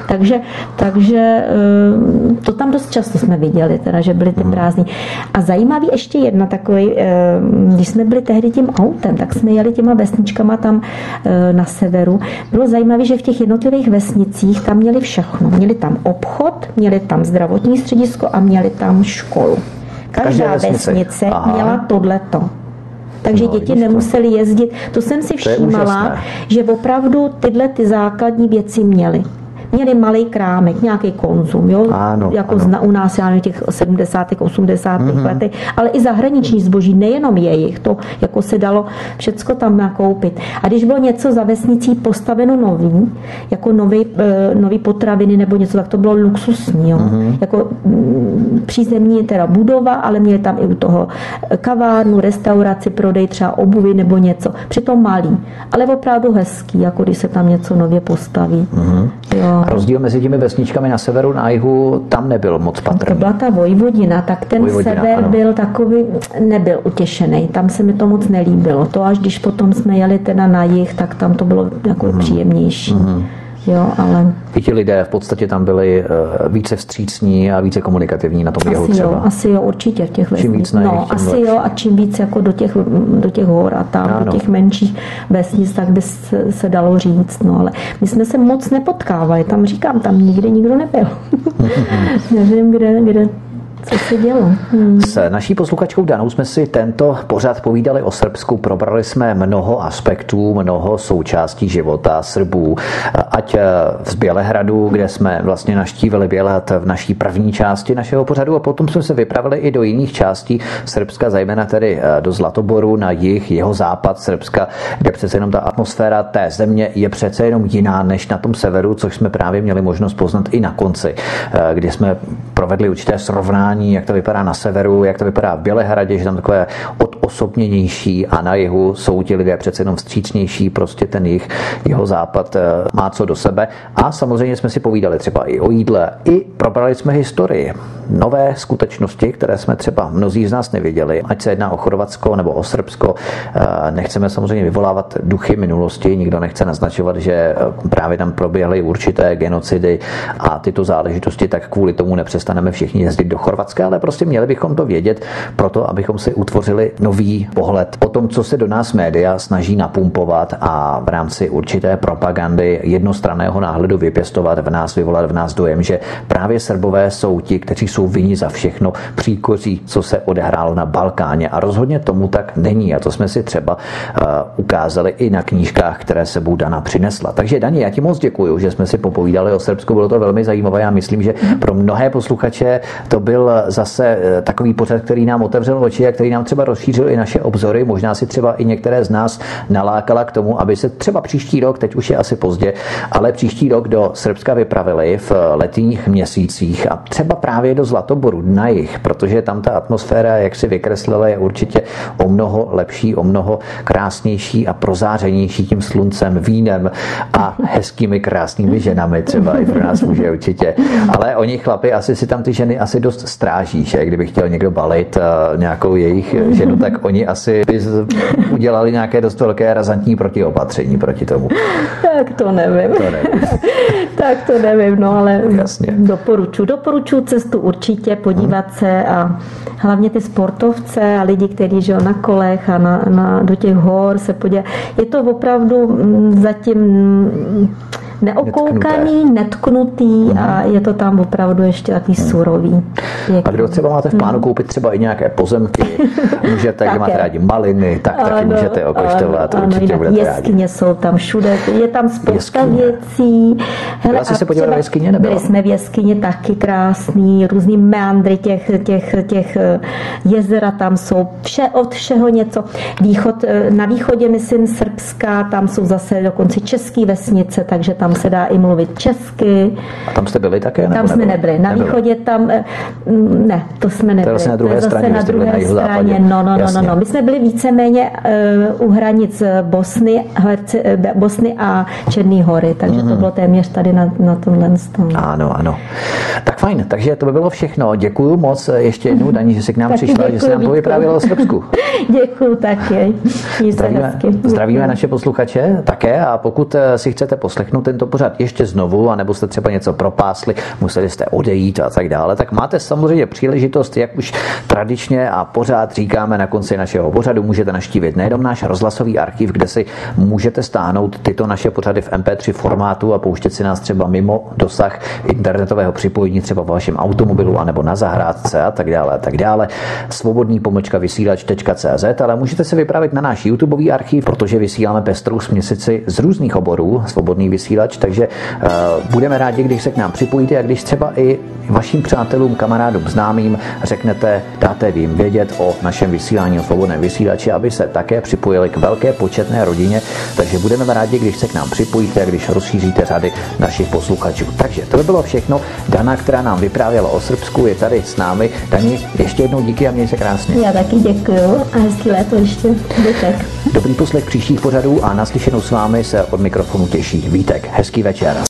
Takže, takže to tam dost často jsme viděli, teda, že byly ty hmm. prázdní. A zajímavý ještě jedna takový, eh, když jsme byli tehdy tím autem, tak jsme jeli těma vesničkama tam eh, na severu. Bylo zajímavé, že v těch jednotlivých vesnicích tam měli všechno. Měli tam obchod, měli tam zdravotní středisko a měli tam školu. Každá vesnice Aha. měla tohleto. Takže no, děti nemuseli jezdit. To jsem si všímala, že opravdu tyhle ty základní věci měly měli malý krámek, nějaký konzum, jo? Ano, jako ano. Zna, u nás já nevím, těch 70. 80. Mm-hmm. letech, ale i zahraniční zboží, nejenom jejich, to jako se dalo všecko tam nakoupit. A když bylo něco za vesnicí postaveno nový, jako nový, e, nový potraviny nebo něco, tak to bylo luxusní, jo? Mm-hmm. jako mm, přízemní teda budova, ale měli tam i u toho kavárnu, restauraci, prodej třeba obuvy nebo něco. Přitom malý, ale opravdu hezký, jako když se tam něco nově postaví. Mm-hmm. Jo. A rozdíl mezi těmi vesničkami na severu, na jihu, tam nebyl moc patrný. To byla ta Vojvodina, tak ten Vojvodina, sever ano. byl takový, nebyl utěšený. Tam se mi to moc nelíbilo. To až když potom jsme jeli teda na jih, tak tam to bylo jako mm-hmm. příjemnější. Mm-hmm. Jo, ale... I ti lidé v podstatě tam byli uh, více vstřícní a více komunikativní na tom asi jeho třeba. Jo, asi jo, určitě v těch vesnicích. Čím víc na no, jich, asi jo, a čím víc jako do těch, do těch hor a tam, ano. do těch menších vesnic, tak by se, se dalo říct. No, ale my jsme se moc nepotkávali. Tam říkám, tam nikdy nikdo nebyl. Nevím, kde, kde co se dělo? Hmm. S naší posluchačkou Danou jsme si tento pořad povídali o Srbsku. Probrali jsme mnoho aspektů, mnoho součástí života Srbů. Ať z Bělehradu, kde jsme vlastně naštívili Bělehrad v naší první části našeho pořadu a potom jsme se vypravili i do jiných částí Srbska, zejména tedy eh, do Zlatoboru na jih, jeho západ Srbska, kde přece jenom ta atmosféra té země je přece jenom jiná než na tom severu, což jsme právě měli možnost poznat i na konci, eh, kdy jsme provedli určité srovnání srovnání, jak to vypadá na severu, jak to vypadá v Bělehradě, že tam takové odosobněnější a na jihu jsou ti lidé přece jenom vstřícnější, prostě ten jich, jeho západ eh, má co do sebe. A samozřejmě jsme si povídali třeba i o jídle, i probrali jsme historii, nové skutečnosti, které jsme třeba mnozí z nás nevěděli, ať se jedná o Chorvatsko nebo o Srbsko. Eh, nechceme samozřejmě vyvolávat duchy minulosti, nikdo nechce naznačovat, že eh, právě tam proběhly určité genocidy a tyto záležitosti, tak kvůli tomu nepřestaneme všichni jezdit do Chorvatska Chorvatska, ale prostě měli bychom to vědět proto, abychom si utvořili nový pohled o tom, co se do nás média snaží napumpovat a v rámci určité propagandy jednostranného náhledu vypěstovat v nás, vyvolat v nás dojem, že právě Srbové jsou ti, kteří jsou vinni za všechno příkoří, co se odehrálo na Balkáně. A rozhodně tomu tak není. A to jsme si třeba uh, ukázali i na knížkách, které sebou Dana přinesla. Takže Dani, já ti moc děkuji, že jsme si popovídali o Srbsku. Bylo to velmi zajímavé. Já myslím, že pro mnohé posluchače to byl zase eh, takový pořad, který nám otevřel oči a který nám třeba rozšířil i naše obzory. Možná si třeba i některé z nás nalákala k tomu, aby se třeba příští rok, teď už je asi pozdě, ale příští rok do Srbska vypravili v letních měsících a třeba právě do Zlatoboru na jich, protože tam ta atmosféra, jak si vykreslila, je určitě o mnoho lepší, o mnoho krásnější a prozářenější tím sluncem, vínem a hezkými krásnými ženami třeba i pro nás může určitě. Ale oni chlapi asi si tam ty ženy asi dost stráží, že kdyby chtěl někdo balit eh, nějakou jejich ženu, tak oni asi by udělali nějaké dost velké razantní protiopatření proti tomu. Tak to nevím. To nevím. tak to nevím, no ale Jasně. doporučuji. Doporučuji cestu určitě podívat hmm. se a hlavně ty sportovce a lidi, kteří žil na kolech a na, na, do těch hor se podívat. Je to opravdu mm, zatím neokoukaný, netknutý a je to tam opravdu ještě takový hmm. surový. A kdo třeba máte v plánu hmm. koupit třeba i nějaké pozemky, můžete, jak máte rádi maliny, tak ano, taky můžete okoštovat, ano, určitě ano, budete jeskyně rádi. jsou tam všude, je tam spousta jeskyně. věcí. Hele, jsi se podívala jeskyně? Nebyla? Byli jsme v jeskyně taky krásný, různý meandry těch, těch, těch eh, jezera tam jsou, vše od všeho něco. Východ, eh, na východě, myslím, Srbska, tam jsou zase dokonce české vesnice, takže tam tam se dá i mluvit česky. A tam jste byli také? Nebo tam jsme nebyli. Na nebyli. východě tam, eh, ne, to jsme nebyli. To je vlastně na druhé to je straně, na druhé na straně. No, no, no, no, no. My jsme byli víceméně uh, u hranic Bosny, Herce, eh, Bosny a Černý hory, takže mm-hmm. to mhm. bylo téměř tady na, na tomhle stolu. Ano, ano. Tak fajn, takže to by bylo všechno. Děkuji moc ještě jednou, Daní, že jsi k nám přišla, že jsi nám povyprávěla o Srbsku. Děkuji taky. Zdravíme, zdravíme naše posluchače také a pokud si chcete poslechnout ten tento pořad ještě znovu, anebo jste třeba něco propásli, museli jste odejít a tak dále, tak máte samozřejmě příležitost, jak už tradičně a pořád říkáme na konci našeho pořadu, můžete naštívit nejenom náš rozhlasový archiv, kde si můžete stáhnout tyto naše pořady v MP3 formátu a pouštět si nás třeba mimo dosah internetového připojení, třeba v vašem automobilu anebo na zahrádce a tak dále a tak dále. Svobodný pomlčka vysílač.cz, ale můžete se vypravit na náš YouTubeový archiv, protože vysíláme pestrou směsici z různých oborů. Svobodný vysílač posluchač, takže uh, budeme rádi, když se k nám připojíte a když třeba i vašim přátelům, kamarádům, známým řeknete, dáte jim vědět o našem vysílání, o svobodném vysílači, aby se také připojili k velké početné rodině. Takže budeme rádi, když se k nám připojíte a když rozšíříte řady našich posluchačů. Takže to by bylo všechno. Dana, která nám vyprávěla o Srbsku, je tady s námi. Dani, ještě jednou díky a měj se krásně. Já taky děkuju a hezký léto ještě. Vítek. Dobrý poslech příštích pořadů a naslyšenou s vámi se od mikrofonu těší Vítek. Hezký večer.